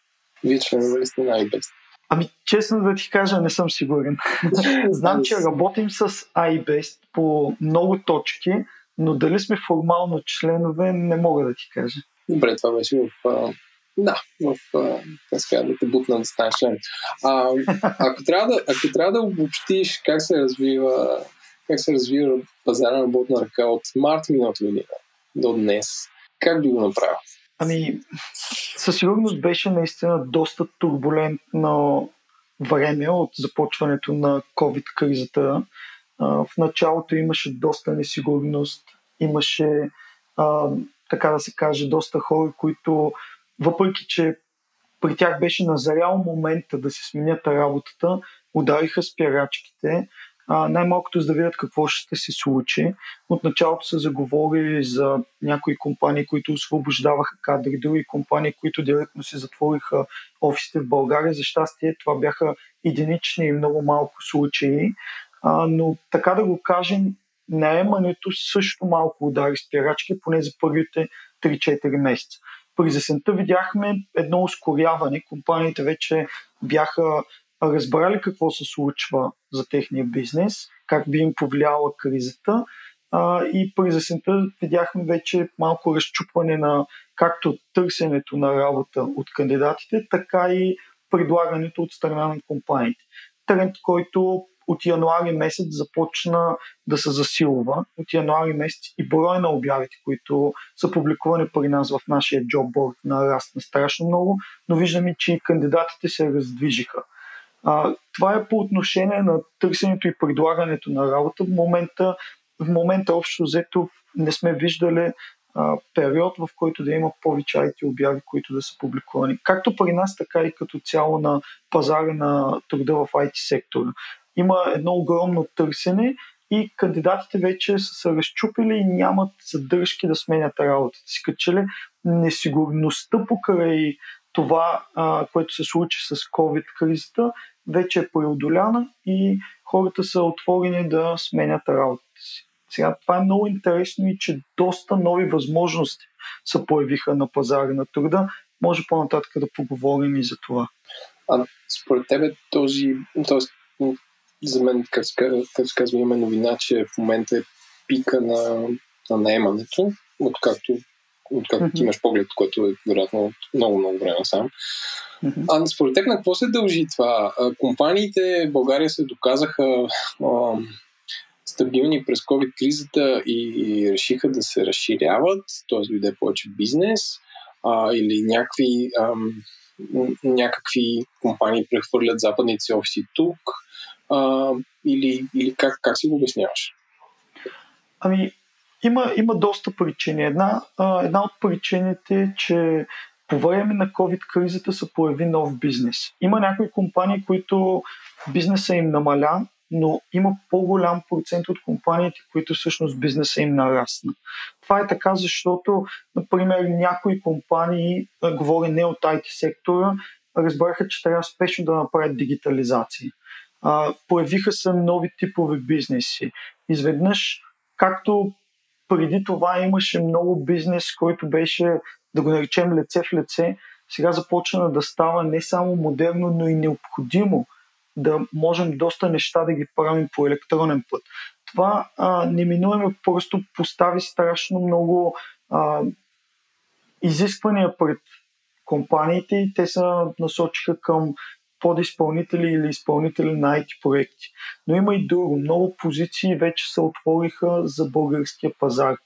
[SPEAKER 1] Вие членове ли сте на iBest?
[SPEAKER 3] Ами, честно да ти кажа, не съм сигурен. Знам, че работим с iBest по много точки, но дали сме формално членове, не мога да ти кажа.
[SPEAKER 1] Добре, това беше в да, в, така да те бутна да станеш член. А, ако, трябва да, ако трябва да обобщиш как се развива как се развива пазара на работна ръка от март миналата година до днес. Как би го направил?
[SPEAKER 3] Ами, със сигурност беше наистина доста турбулентно време от започването на COVID-кризата. В началото имаше доста несигурност, имаше, така да се каже, доста хора, които, въпреки че при тях беше назрял момента да се сменят работата, удариха спирачките най-малкото за да видят какво ще се случи. От началото са заговорили за някои компании, които освобождаваха кадри, други компании, които директно си затвориха офисите в България. За щастие това бяха единични и много малко случаи. А, но така да го кажем, наемането също малко удари спирачки, поне за първите 3-4 месеца. През есента видяхме едно ускоряване. Компаниите вече бяха разбрали какво се случва за техния бизнес, как би им повлияла кризата. А, и през есента видяхме вече малко разчупване на както търсенето на работа от кандидатите, така и предлагането от страна на компаниите. Тренд, който от януари месец започна да се засилва. От януари месец и броя на обявите, които са публикувани при нас в нашия джобборд нарасна страшно много, но виждаме, че и кандидатите се раздвижиха. А, това е по отношение на търсенето и предлагането на работа. В момента, в момента общо взето не сме виждали а, период, в който да има повече IT обяви, които да са публикувани. Както при нас, така и като цяло на пазара на труда в IT сектора. Има едно огромно търсене и кандидатите вече са се разчупили и нямат задържки да сменят работата си. Като несигурността покрай това, а, което се случи с COVID-кризата, вече е преодоляна и хората са отворени да сменят работата си. Сега това е много интересно и че доста нови възможности се появиха на пазара на труда. Може по-нататък да поговорим и за това.
[SPEAKER 1] А според тебе този, т.е. за мен, как се казва, има новина, че в момента е пика на, на наемането, откакто, откакто mm-hmm. ти имаш поглед, което е вероятно от много, много време сам. Mm-hmm. А според теб на какво се дължи това? Компаниите в България се доказаха а, стабилни през COVID-кризата и решиха да се разширяват, т.е. дойде повече бизнес а, или някакви, ам, някакви компании прехвърлят западните офиси тук а, или, или как, как си го обясняваш?
[SPEAKER 3] Ами, има, има доста причини. Една, една от причините е, че по време на COVID-кризата се появи нов бизнес. Има някои компании, които бизнеса им намаля но има по-голям процент от компаниите, които всъщност бизнеса им нарасна. Това е така, защото, например, някои компании, говоря не от IT сектора, разбраха, че трябва спешно да направят дигитализация. Появиха се нови типове бизнеси. Изведнъж, както преди това имаше много бизнес, който беше, да го наречем лице в лице, сега започна да става не само модерно, но и необходимо да можем доста неща да ги правим по електронен път. Това а, неминуемо просто постави страшно много а, изисквания пред компаниите и те се насочиха към подизпълнители или изпълнители на IT проекти. Но има и друго. Много позиции вече се отвориха за българския пазар.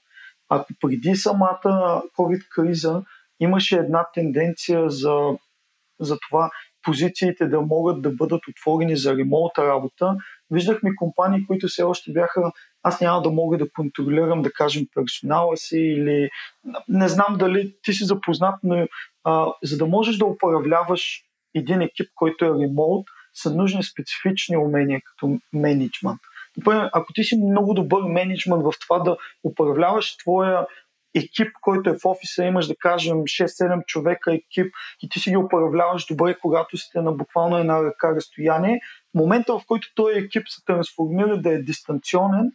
[SPEAKER 3] Ако преди самата COVID-криза имаше една тенденция за, за това позициите да могат да бъдат отворени за ремонта работа. Виждахме компании, които все още бяха аз няма да мога да контролирам, да кажем, персонала си или не знам дали ти си запознат, но а, за да можеш да управляваш един екип, който е ремонт, са нужни специфични умения като менеджмент. Например, ако ти си много добър менеджмент в това да управляваш твоя екип, който е в офиса, имаш да кажем 6-7 човека екип и ти си ги управляваш добре, когато сте на буквално една ръка разстояние. В момента, в който този екип се трансформира да е дистанционен,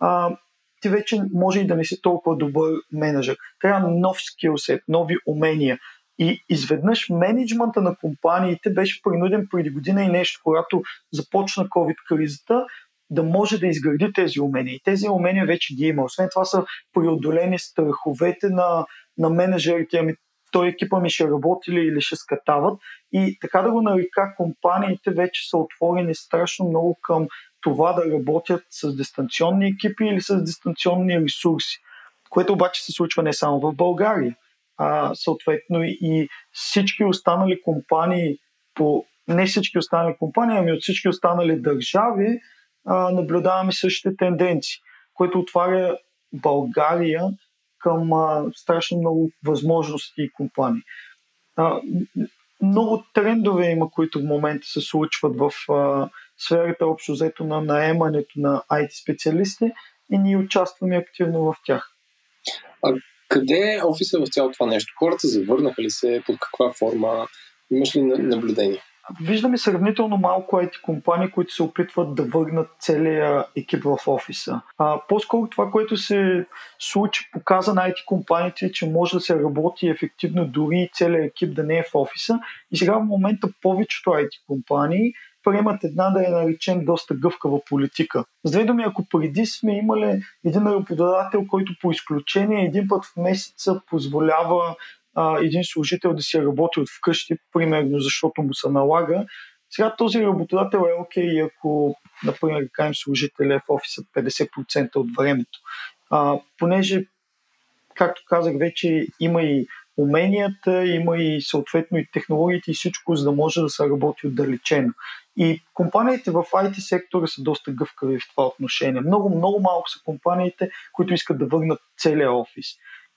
[SPEAKER 3] а, ти вече може и да не си толкова добър менеджер. Трябва нов скилсет, нови умения. И изведнъж менеджмента на компаниите беше принуден преди година и нещо, когато започна COVID-кризата, да може да изгради тези умения. И тези умения вече ги има. Освен това са преодолени страховете на, на менеджерите. Ами, той екипа ми ще работи ли или ще скатават. И така да го нарека, компаниите вече са отворени страшно много към това да работят с дистанционни екипи или с дистанционни ресурси. Което обаче се случва не само в България. А, съответно и всички останали компании по не всички останали компании, ами от всички останали държави а, наблюдаваме същите тенденции, което отваря България към а, страшно много възможности и компании. А, много трендове има, които в момента се случват в а, сферата общо взето на наемането на IT специалисти и ние участваме активно в тях.
[SPEAKER 1] А къде е офиса в цялото това нещо? Хората завърнаха ли се? Под каква форма? Имаш ли наблюдение?
[SPEAKER 3] Виждаме сравнително малко IT компании, които се опитват да върнат целия екип в офиса. А, по-скоро това, което се случи, показа на IT компаниите, че може да се работи ефективно дори целият екип да не е в офиса. И сега в момента повечето IT компании приемат една, да я наречем, доста гъвкава политика. С две думи, ако преди сме имали един работодател, който по изключение един път в месеца позволява а, един служител да си работи от вкъщи, примерно защото му се налага. Сега този работодател е окей, okay, ако, например, кажем служителя е в офиса 50% от времето. А, понеже, както казах вече, има и уменията, има и съответно и технологиите и всичко, за да може да се работи отдалечено. И компаниите в IT сектора са доста гъвкави в това отношение. Много, много малко са компаниите, които искат да върнат целия офис.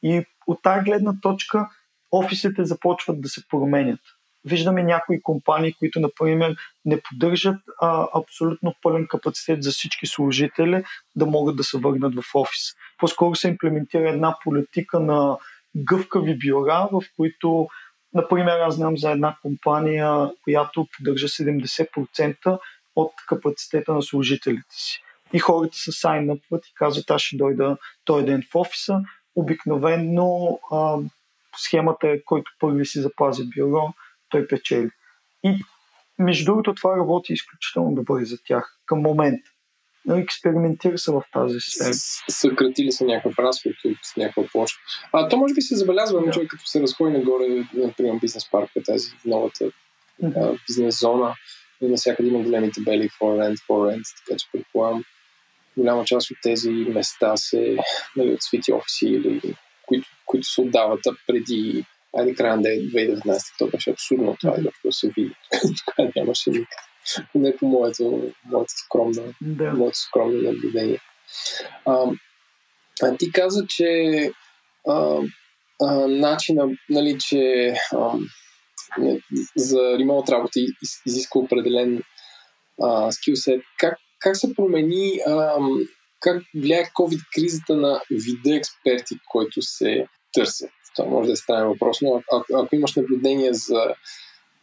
[SPEAKER 3] И от тази гледна точка офисите започват да се променят. Виждаме някои компании, които, например, не поддържат а, абсолютно пълен капацитет за всички служители да могат да се върнат в офис. По-скоро се имплементира една политика на гъвкави бюра, в които, например, аз знам за една компания, която поддържа 70% от капацитета на служителите си. И хората се сайнъпват и казват, аз ще дойда този ден в офиса. Обикновено а, схемата е, който първи си запази бюро, той печели. И между другото това работи изключително добре за тях към момента. Експериментира се в тази сфера.
[SPEAKER 1] Съкратили са някакъв разход от някаква площ. А то може би се забелязва, да. човек като се разходи нагоре, например, бизнес парка, тази новата mm-hmm. бизнес зона, и навсякъде има големи табели for rent, for rent, така че предполагам, голяма част от тези места се нали, от свити офиси или които, които се отдават преди айде края на 2019, то беше абсурдно това да се види. Тогава нямаше никак. Не по моето, моето, скромно, да. моето скромно наблюдение. А, а ти каза, че а, а, начина, нали, че а, за ремонт работа изисква определен скилсет. Как, как се промени, а, как влияе COVID-кризата на вида експерти, който се търсят? Това може да е странен въпрос, но ако, ако имаш наблюдение за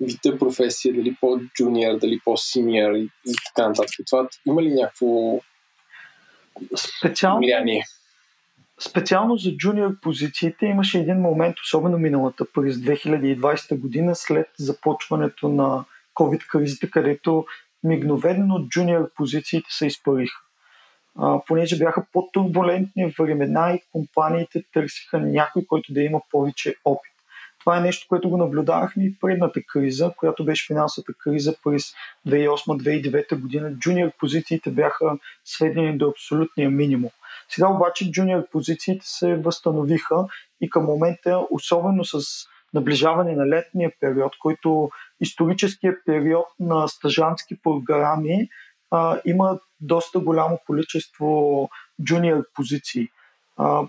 [SPEAKER 1] вида професия, дали по-джуниор, дали по-синьор и, и така нататък, това има ли някакво
[SPEAKER 3] специално, влияние? Специално за джуниор позициите имаше един момент, особено миналата през 2020 година, след започването на COVID-кризата, където мигновено джуниор позициите се изпариха а, понеже бяха по-турбулентни времена и компаниите търсиха някой, който да има повече опит. Това е нещо, което го наблюдавахме и предната криза, която беше финансовата криза през 2008-2009 година. Джуниор позициите бяха сведени до абсолютния минимум. Сега обаче джуниор позициите се възстановиха и към момента, особено с наближаване на летния период, който историческия период на стажантски програми а, има доста голямо количество джуниор позиции. А,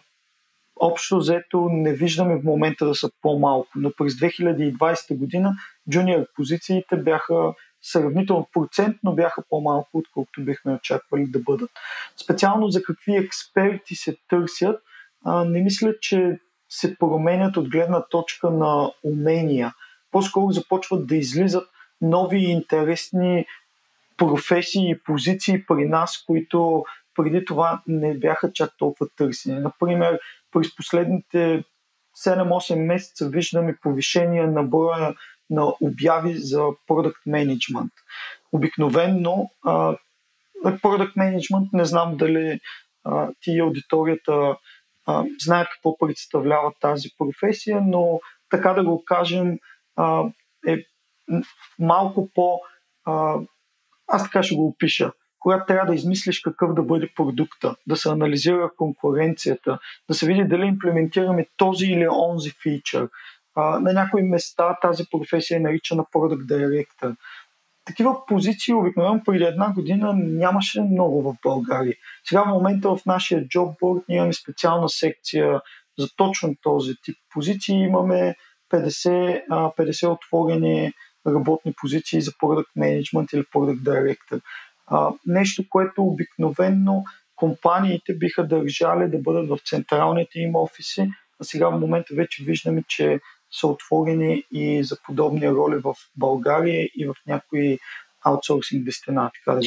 [SPEAKER 3] общо взето не виждаме в момента да са по-малко, но през 2020 година джуниор позициите бяха сравнително процентно бяха по-малко, отколкото бихме очаквали да бъдат. Специално за какви експерти се търсят, а, не мисля, че се променят от гледна точка на умения. По-скоро започват да излизат нови интересни професии и позиции при нас, които преди това не бяха чак толкова търсени. Например, през последните 7-8 месеца виждаме повишение на броя на обяви за Product Management. Обикновенно Product Management не знам дали а, ти и аудиторията а, знаят какво представлява тази професия, но така да го кажем а, е малко по а, аз така ще го опиша. Когато трябва да измислиш какъв да бъде продукта, да се анализира конкуренцията, да се види дали имплементираме този или онзи фичър. На някои места тази професия е наричана Product Director. Такива позиции обикновено преди една година нямаше много в България. Сега в момента в нашия джобборд ние имаме специална секция за точно този тип позиции. Имаме 50, 50 отворени работни позиции за Product Management или Product Director. А, нещо, което обикновенно компаниите биха държали да бъдат в централните им офиси, а сега в момента вече виждаме, че са отворени и за подобни роли в България и в някои аутсорсинг дестинации. Така да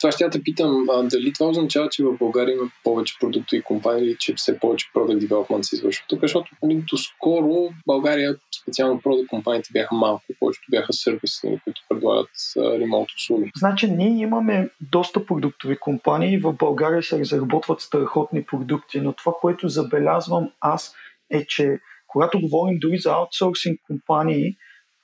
[SPEAKER 1] това ще я те питам, а, дали това означава, че в България има повече продукти и компании че все повече продукт девелопмент се извършва тук, защото доскоро в България специално продукт компаниите бяха малко, повечето бяха сервисни, които предлагат ремонт услуги.
[SPEAKER 3] Значи ние имаме доста продуктови компании, в България се разработват страхотни продукти, но това, което забелязвам аз е, че когато говорим дори за аутсорсинг компании,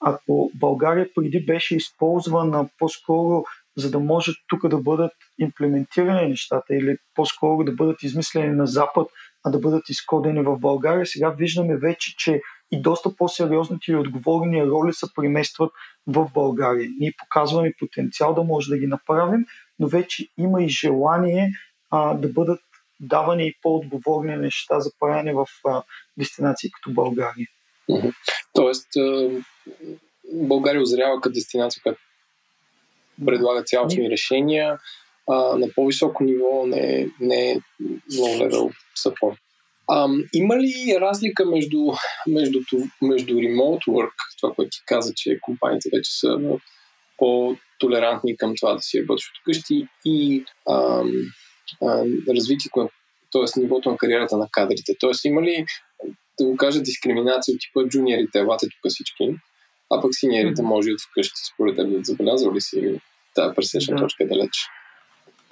[SPEAKER 3] ако България преди беше използвана по-скоро за да може тук да бъдат имплементирани нещата или по-скоро да бъдат измислени на Запад, а да бъдат изкодени в България. Сега виждаме вече, че и доста по-сериозните и отговорни роли се преместват в България. Ние показваме потенциал да може да ги направим, но вече има и желание а, да бъдат даване и по-отговорни неща за правене в а, дестинации като България.
[SPEAKER 1] Тоест, България озрява като дестинация, която предлага цялостни решения а, на по-високо ниво, не, не low level support. А, има ли разлика между, между, между remote work, това, което ти каза, че компаниите вече са по-толерантни към това да си работиш от къщи и а, а, развитието, т.е. нивото на кариерата на кадрите? Т.е. има ли, да го кажа, дискриминация от типа джуниорите, елате тук всички, а пък синьорите може и от вкъщи, според теб, да забелязал ли си тази пресечна да. точка далеч?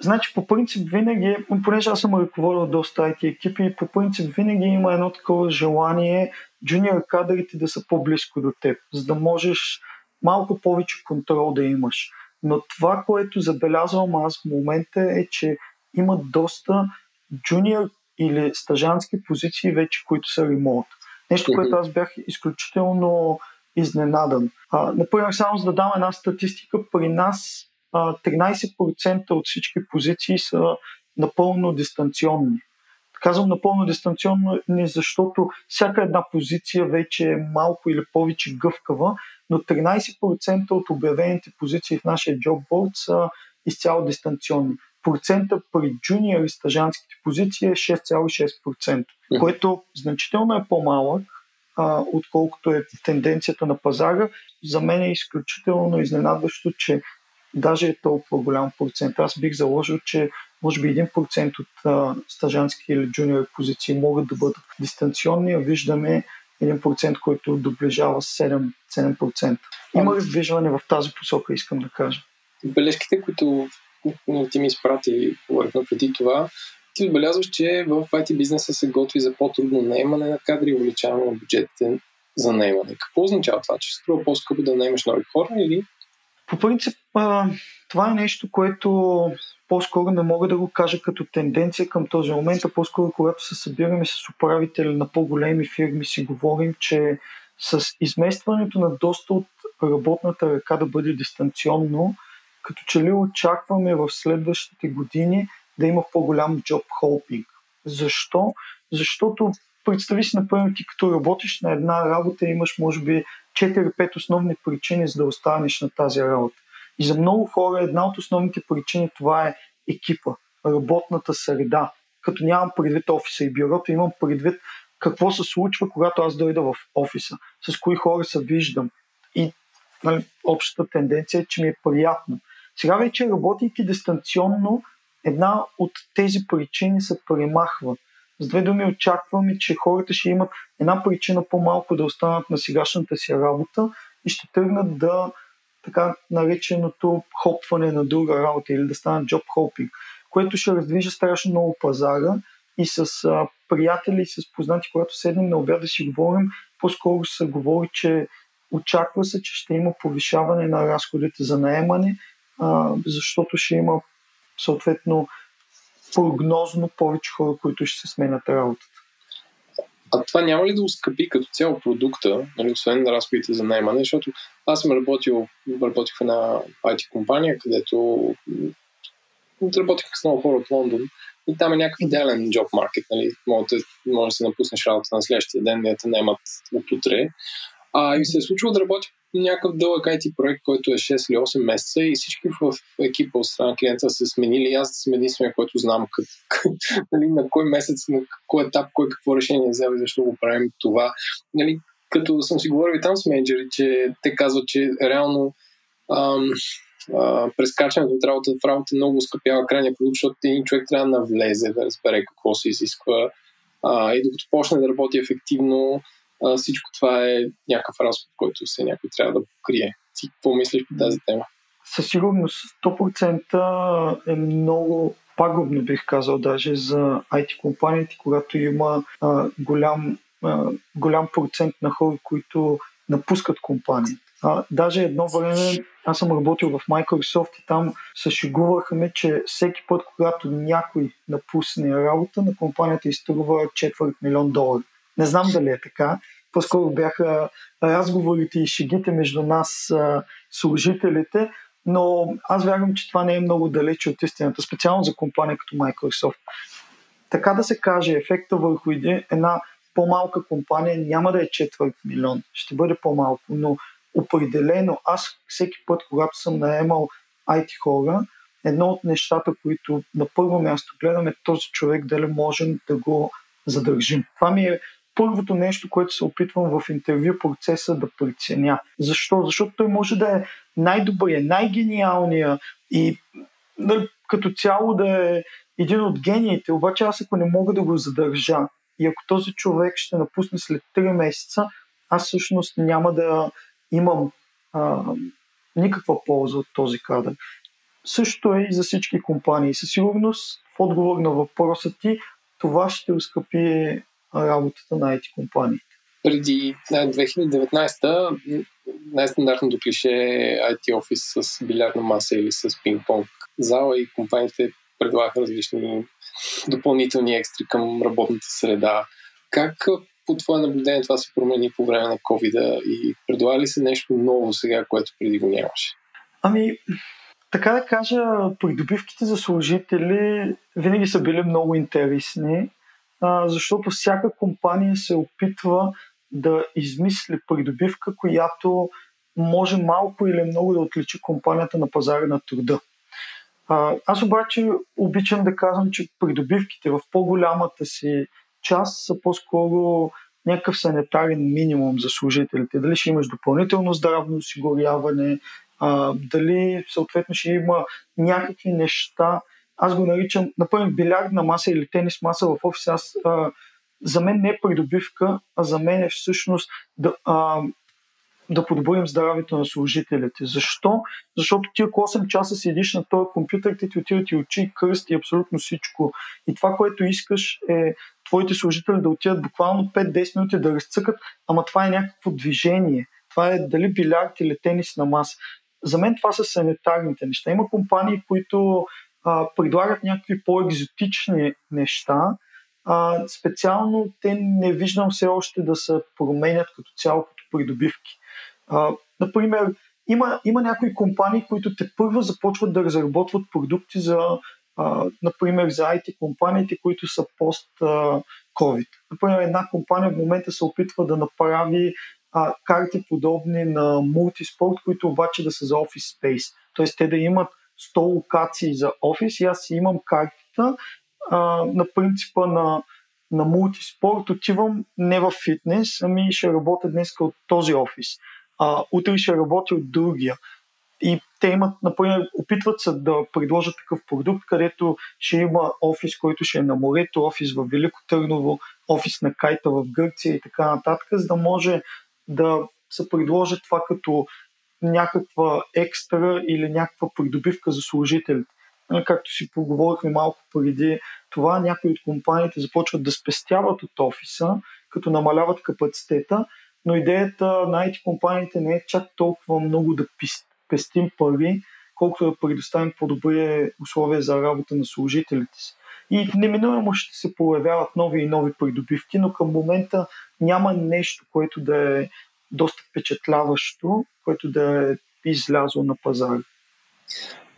[SPEAKER 3] Значи, по принцип, винаги, понеже аз съм ръководил доста IT екипи, по принцип винаги има едно такова желание джуниор кадрите да са по-близко до теб, за да можеш малко повече контрол да имаш. Но това, което забелязвам аз в момента е, че има доста джуниор или стажански позиции вече, които са ремонт. Нещо, което аз бях изключително изненадан. А, например, само за да дам една статистика, при нас 13% от всички позиции са напълно дистанционни. Казвам напълно дистанционно, не защото всяка една позиция вече е малко или повече гъвкава, но 13% от обявените позиции в нашия джобборд са изцяло дистанционни. Процента при джуниор и стажанските позиции е 6,6%, което значително е по-малък, отколкото е тенденцията на пазара. За мен е изключително изненадващо, че даже е толкова голям процент. Аз бих заложил, че може би 1% от а, стажански или джуниор позиции могат да бъдат дистанционни, а виждаме 1%, който доближава 7%. 7%. Има раздвижване в тази посока, искам да кажа.
[SPEAKER 1] Бележките, които ти ми изпрати, преди това, ти отбелязваш, че в IT бизнеса се готви за по-трудно наемане на кадри и увеличаване на бюджетите за наемане. Какво означава това? Че струва по-скъпо да наемеш нови хора или
[SPEAKER 3] по принцип, това е нещо, което по-скоро не мога да го кажа като тенденция към този момент, а по-скоро когато се събираме с управители на по-големи фирми, си говорим, че с изместването на доста от работната ръка да бъде дистанционно, като че ли очакваме в следващите години да има по-голям джоб холпинг. Защо? Защото представи си, например, ти като работиш на една работа, имаш може би 4-5 основни причини за да останеш на тази работа. И за много хора една от основните причини това е екипа, работната среда. Като нямам предвид офиса и бюрото, имам предвид какво се случва, когато аз дойда в офиса, с кои хора се виждам. И нали, общата тенденция е, че ми е приятно. Сега вече работейки дистанционно, една от тези причини се премахва. С две думи очакваме, че хората ще имат една причина по-малко да останат на сегашната си работа и ще тръгнат да така нареченото хопване на друга работа или да станат джоб хопинг, което ще раздвижа страшно много пазара и с а, приятели и с познати, когато седнем на обяд да си говорим, по-скоро се говори, че очаква се, че ще има повишаване на разходите за наемане, а, защото ще има съответно прогнозно повече хора, които ще се сменят работата.
[SPEAKER 1] А това няма ли да ускъпи като цяло продукта, нали, освен на разходите за наймане, защото аз съм работил, работих в една IT компания, където работих с много хора от Лондон и там е някакъв идеален джоб маркет, нали, може, може да се напуснеш работа на следващия ден, да те наймат от утре. А, и се е случило да работя някакъв дълъг IT проект, който е 6 или 8 месеца и всички в екипа от страна клиента са сменили. Аз съм единствения, който знам как, нали, на кой месец, на кой етап, кой какво решение взел и защо го правим това. Нали, като съм си говорил и там с менеджери, че те казват, че реално ам, а, прескачането от работа в работа много ускъпява крайния продукт, защото един човек трябва да навлезе, да разбере какво се изисква. А, и докато почне да работи ефективно, а, всичко това е някакъв разход, който се някой трябва да покрие. Ти какво мислиш по тази тема?
[SPEAKER 3] Със сигурност 100% е много пагубно, бих казал, даже за IT компаниите, когато има а, голям, а, голям процент на хора, които напускат компанията. А, даже едно време аз съм работил в Microsoft и там се шегувахме, че всеки път, когато някой напусне работа, на компанията изтрува четвърт милион долара. Не знам дали е така. По-скоро бяха разговорите и шегите между нас, служителите, но аз вярвам, че това не е много далече от истината, специално за компания като Microsoft. така да се каже, ефекта върху една по-малка компания няма да е четвърт милион, ще бъде по-малко, но определено аз всеки път, когато съм наемал IT хора, едно от нещата, които на първо място гледаме този човек дали можем да го задържим. Това ми е първото нещо, което се опитвам в интервю процеса да преценя. Защо? Защото той може да е най-добрият, най-гениалният и нали, като цяло да е един от гениите, обаче аз ако не мога да го задържа и ако този човек ще напусне след 3 месеца, аз всъщност няма да имам а, никаква полза от този кадър. Също е и за всички компании. Със сигурност, в отговор на въпроса ти, това ще ускъпи работата на IT компаниите.
[SPEAKER 1] Преди 2019-та най-стандартното клише е IT офис с билярна маса или с пинг-понг зала и компаниите предлагаха различни допълнителни екстри към работната среда. Как по твое наблюдение това се промени по време на covid и предлага ли се нещо ново сега, което преди го нямаше?
[SPEAKER 3] Ами, така да кажа, придобивките за служители винаги са били много интересни, защото всяка компания се опитва да измисли придобивка, която може малко или много да отличи компанията на пазара на труда. Аз обаче обичам да казвам, че придобивките в по-голямата си част са по-скоро някакъв санитарен минимум за служителите. Дали ще имаш допълнително здравно осигуряване, дали съответно ще има някакви неща. Аз го наричам, например, билярдна маса или тенис маса в офис. Аз, а, за мен не е придобивка, а за мен е всъщност да, а, да подобрим здравето на служителите. Защо? Защото ти ако 8 часа седиш на този компютър, ти ти отиват и очи, кръст и абсолютно всичко. И това, което искаш е твоите служители да отидат буквално 5-10 минути да разцъкат, ама това е някакво движение. Това е дали билярд или тенис на маса. За мен това са санитарните неща. Има компании, които а, предлагат някакви по-екзотични неща. А, специално те не виждам все още да се променят като цяло като придобивки. А, например, има, има някои компании, които те първо започват да разработват продукти за, а, например, за IT компаниите, които са пост-COVID. Например, една компания в момента се опитва да направи а, карти подобни на мултиспорт, които обаче да са за офис спейс. Тоест те да имат 100 локации за офис и аз имам картата а, на принципа на, на мултиспорт. Отивам не в фитнес, ами ще работя днес от този офис а, утре ще работи от другия. И те имат, например, опитват се да предложат такъв продукт, където ще има офис, който ще е на морето, офис в Велико Търново, офис на Кайта в Гърция и така нататък, за да може да се предложи това като някаква екстра или някаква придобивка за служителите. Както си поговорихме малко преди това, някои от компаниите започват да спестяват от офиса, като намаляват капацитета, но идеята на IT компаниите не е чак толкова много да пестим пари, колкото да предоставим по-добри условия за работа на служителите си. И неминуемо ще се появяват нови и нови придобивки, но към момента няма нещо, което да е доста впечатляващо, което да е излязло на пазара.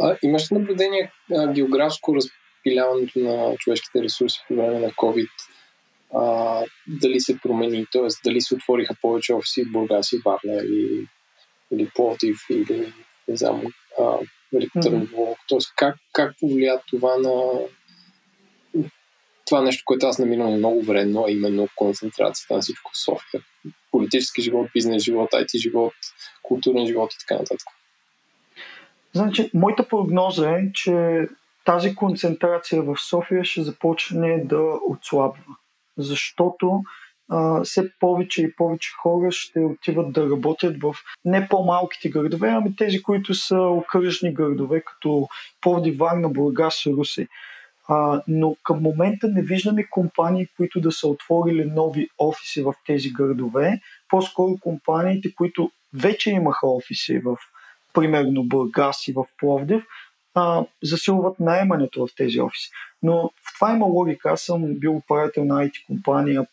[SPEAKER 1] А, имаш наблюдение а, географско разпиляването на човешките ресурси по време на COVID а, дали се промени, т.е. дали се отвориха повече офиси в Бургас и Варна или, или Пловдив или не знам, Велико Търново. Т.е. как, как повлия това на това нещо, което аз намирам много вредно, а именно концентрацията на всичко в София. Политически живот, бизнес живот, IT живот, културен живот и така нататък.
[SPEAKER 3] Значи, моята прогноза е, че тази концентрация в София ще започне да отслабва защото а, все повече и повече хора ще отиват да работят в не по-малките градове, ами тези, които са окръжни градове, като Повди, Варна, Бургас, Руси. А, но към момента не виждаме компании, които да са отворили нови офиси в тези градове. По-скоро компаниите, които вече имаха офиси в примерно Бургас и в Пловдив, а, засилват найемането в тези офиси. Но в това има логика. Аз съм бил управител на IT компания.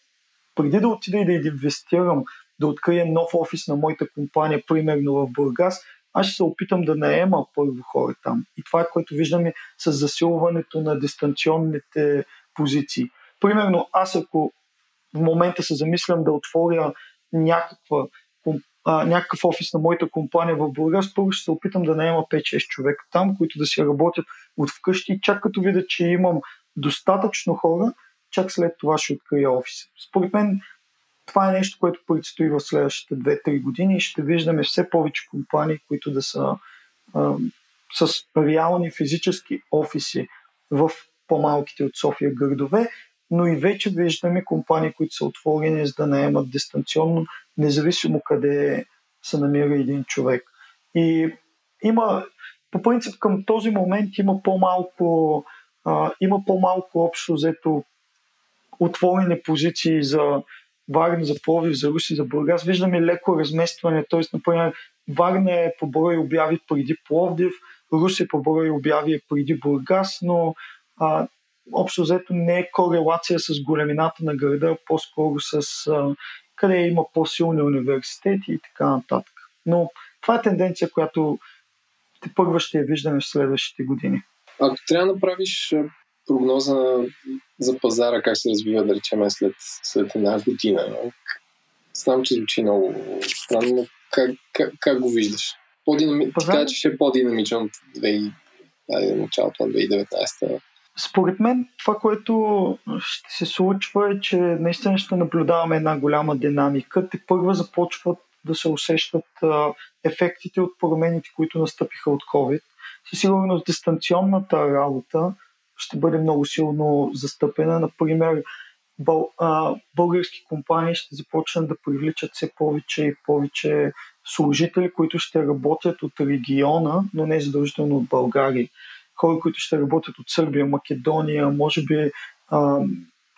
[SPEAKER 3] Преди да отида и да инвестирам, да открия нов офис на моята компания, примерно в Бургас, аз ще се опитам да наема първо хора там. И това е което виждаме с засилването на дистанционните позиции. Примерно, аз ако в момента се замислям да отворя някаква, а, някакъв офис на моята компания в Бургас, първо ще се опитам да наема 5-6 човека там, които да си работят от вкъщи. Чак като видя, че имам достатъчно хора, чак след това ще открия офис. Според мен това е нещо, което предстои в следващите 2-3 години и ще виждаме все повече компании, които да са а, с реални физически офиси в по-малките от София градове, но и вече виждаме компании, които са отворени за да наемат дистанционно, независимо къде се намира един човек. И има, по принцип към този момент има по-малко, а, има по-малко общо взето отворени позиции за Варна, за Пловдив, за Руси, за Бургас. Виждаме леко разместване, т.е. например Варна е по брой обяви преди Пловдив, Руси по брой обяви преди Бургас, но а, общо взето не е корелация с големината на града, по-скоро с а, къде има по-силни университети и така нататък. Но това е тенденция, която те първа ще я виждаме в следващите години.
[SPEAKER 4] Ако трябва да направиш прогноза за пазара, как се развива, да речем, след, след една година, знам, че звучи много странно, но как, как, как го виждаш? По-динами... Пазар... Така, че ще е по-динамичен от 2000, началото на 2019
[SPEAKER 3] според мен това, което ще се случва е, че наистина ще наблюдаваме една голяма динамика. Те първа започват да се усещат а, ефектите от промените, които настъпиха от COVID. Със сигурност дистанционната работа ще бъде много силно застъпена. Например, бъл, а, български компании ще започнат да привличат все повече и повече служители, които ще работят от региона, но не задължително от България хора, които ще работят от Сърбия, Македония, може би а,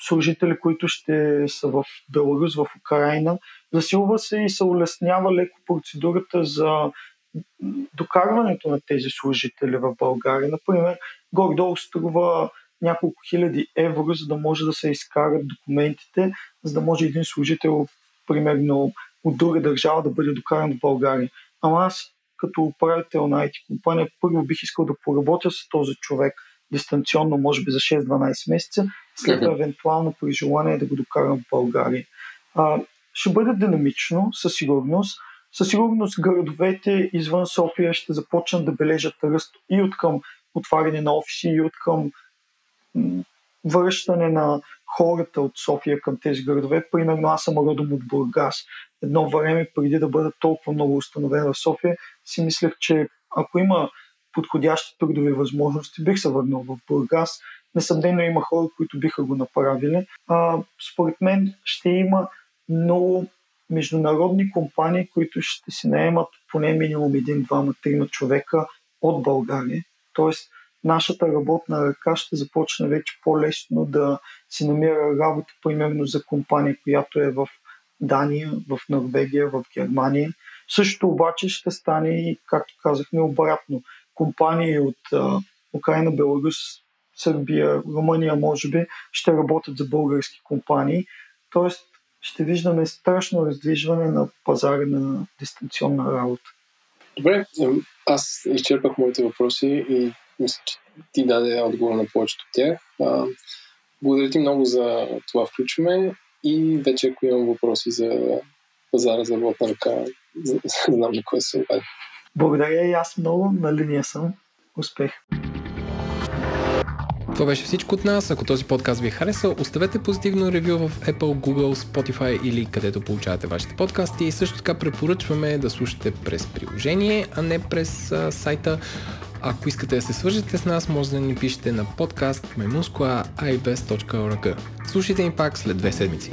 [SPEAKER 3] служители, които ще са в Беларус, в Украина. Засилва се и се улеснява леко процедурата за докарването на тези служители в България. Например, горе-долу струва няколко хиляди евро, за да може да се изкарат документите, за да може един служител, примерно от друга държава, да бъде докаран в България. Ама аз като управител на IT компания, първо бих искал да поработя с този човек дистанционно, може би за 6-12 месеца, след това евентуално при желание да го докарам в България. А, ще бъде динамично, със сигурност. Със сигурност градовете извън София ще започнат да бележат ръст и от към отваряне на офиси, и от към връщане на хората от София към тези градове. Примерно аз съм родом от Бургас. Едно време, преди да бъда толкова много установен в София, си мислех, че ако има подходящи трудови възможности, бих се върнал в Бургас. Несъмнено има хора, които биха го направили. А, според мен ще има много международни компании, които ще си наемат поне минимум един, двама, трима човека от България. Тоест, нашата работна ръка ще започне вече по-лесно да си намира работа, примерно за компания, която е в Дания, в Норвегия, в Германия. Също обаче ще стане и, както казахме, обратно. Компании от Украина, Беларус, Сърбия, Румъния, може би, ще работят за български компании. Тоест, ще виждаме страшно раздвижване на пазара на дистанционна работа.
[SPEAKER 4] Добре, аз изчерпах моите въпроси и мисля, че ти даде отговор на повечето от тях. Благодаря ти много за това включване и вече ако имам въпроси за пазара за работна ръка, знам на кой се обади.
[SPEAKER 3] Благодаря и аз много, на линия съм. Успех!
[SPEAKER 1] Това беше всичко от нас. Ако този подкаст ви е харесал, оставете позитивно ревю в Apple, Google, Spotify или където получавате вашите подкасти. И също така препоръчваме да слушате през приложение, а не през а, сайта. Ако искате да се свържете с нас, може да ни пишете на подкаст memuskua.ibes.org. Слушайте ни пак след две седмици.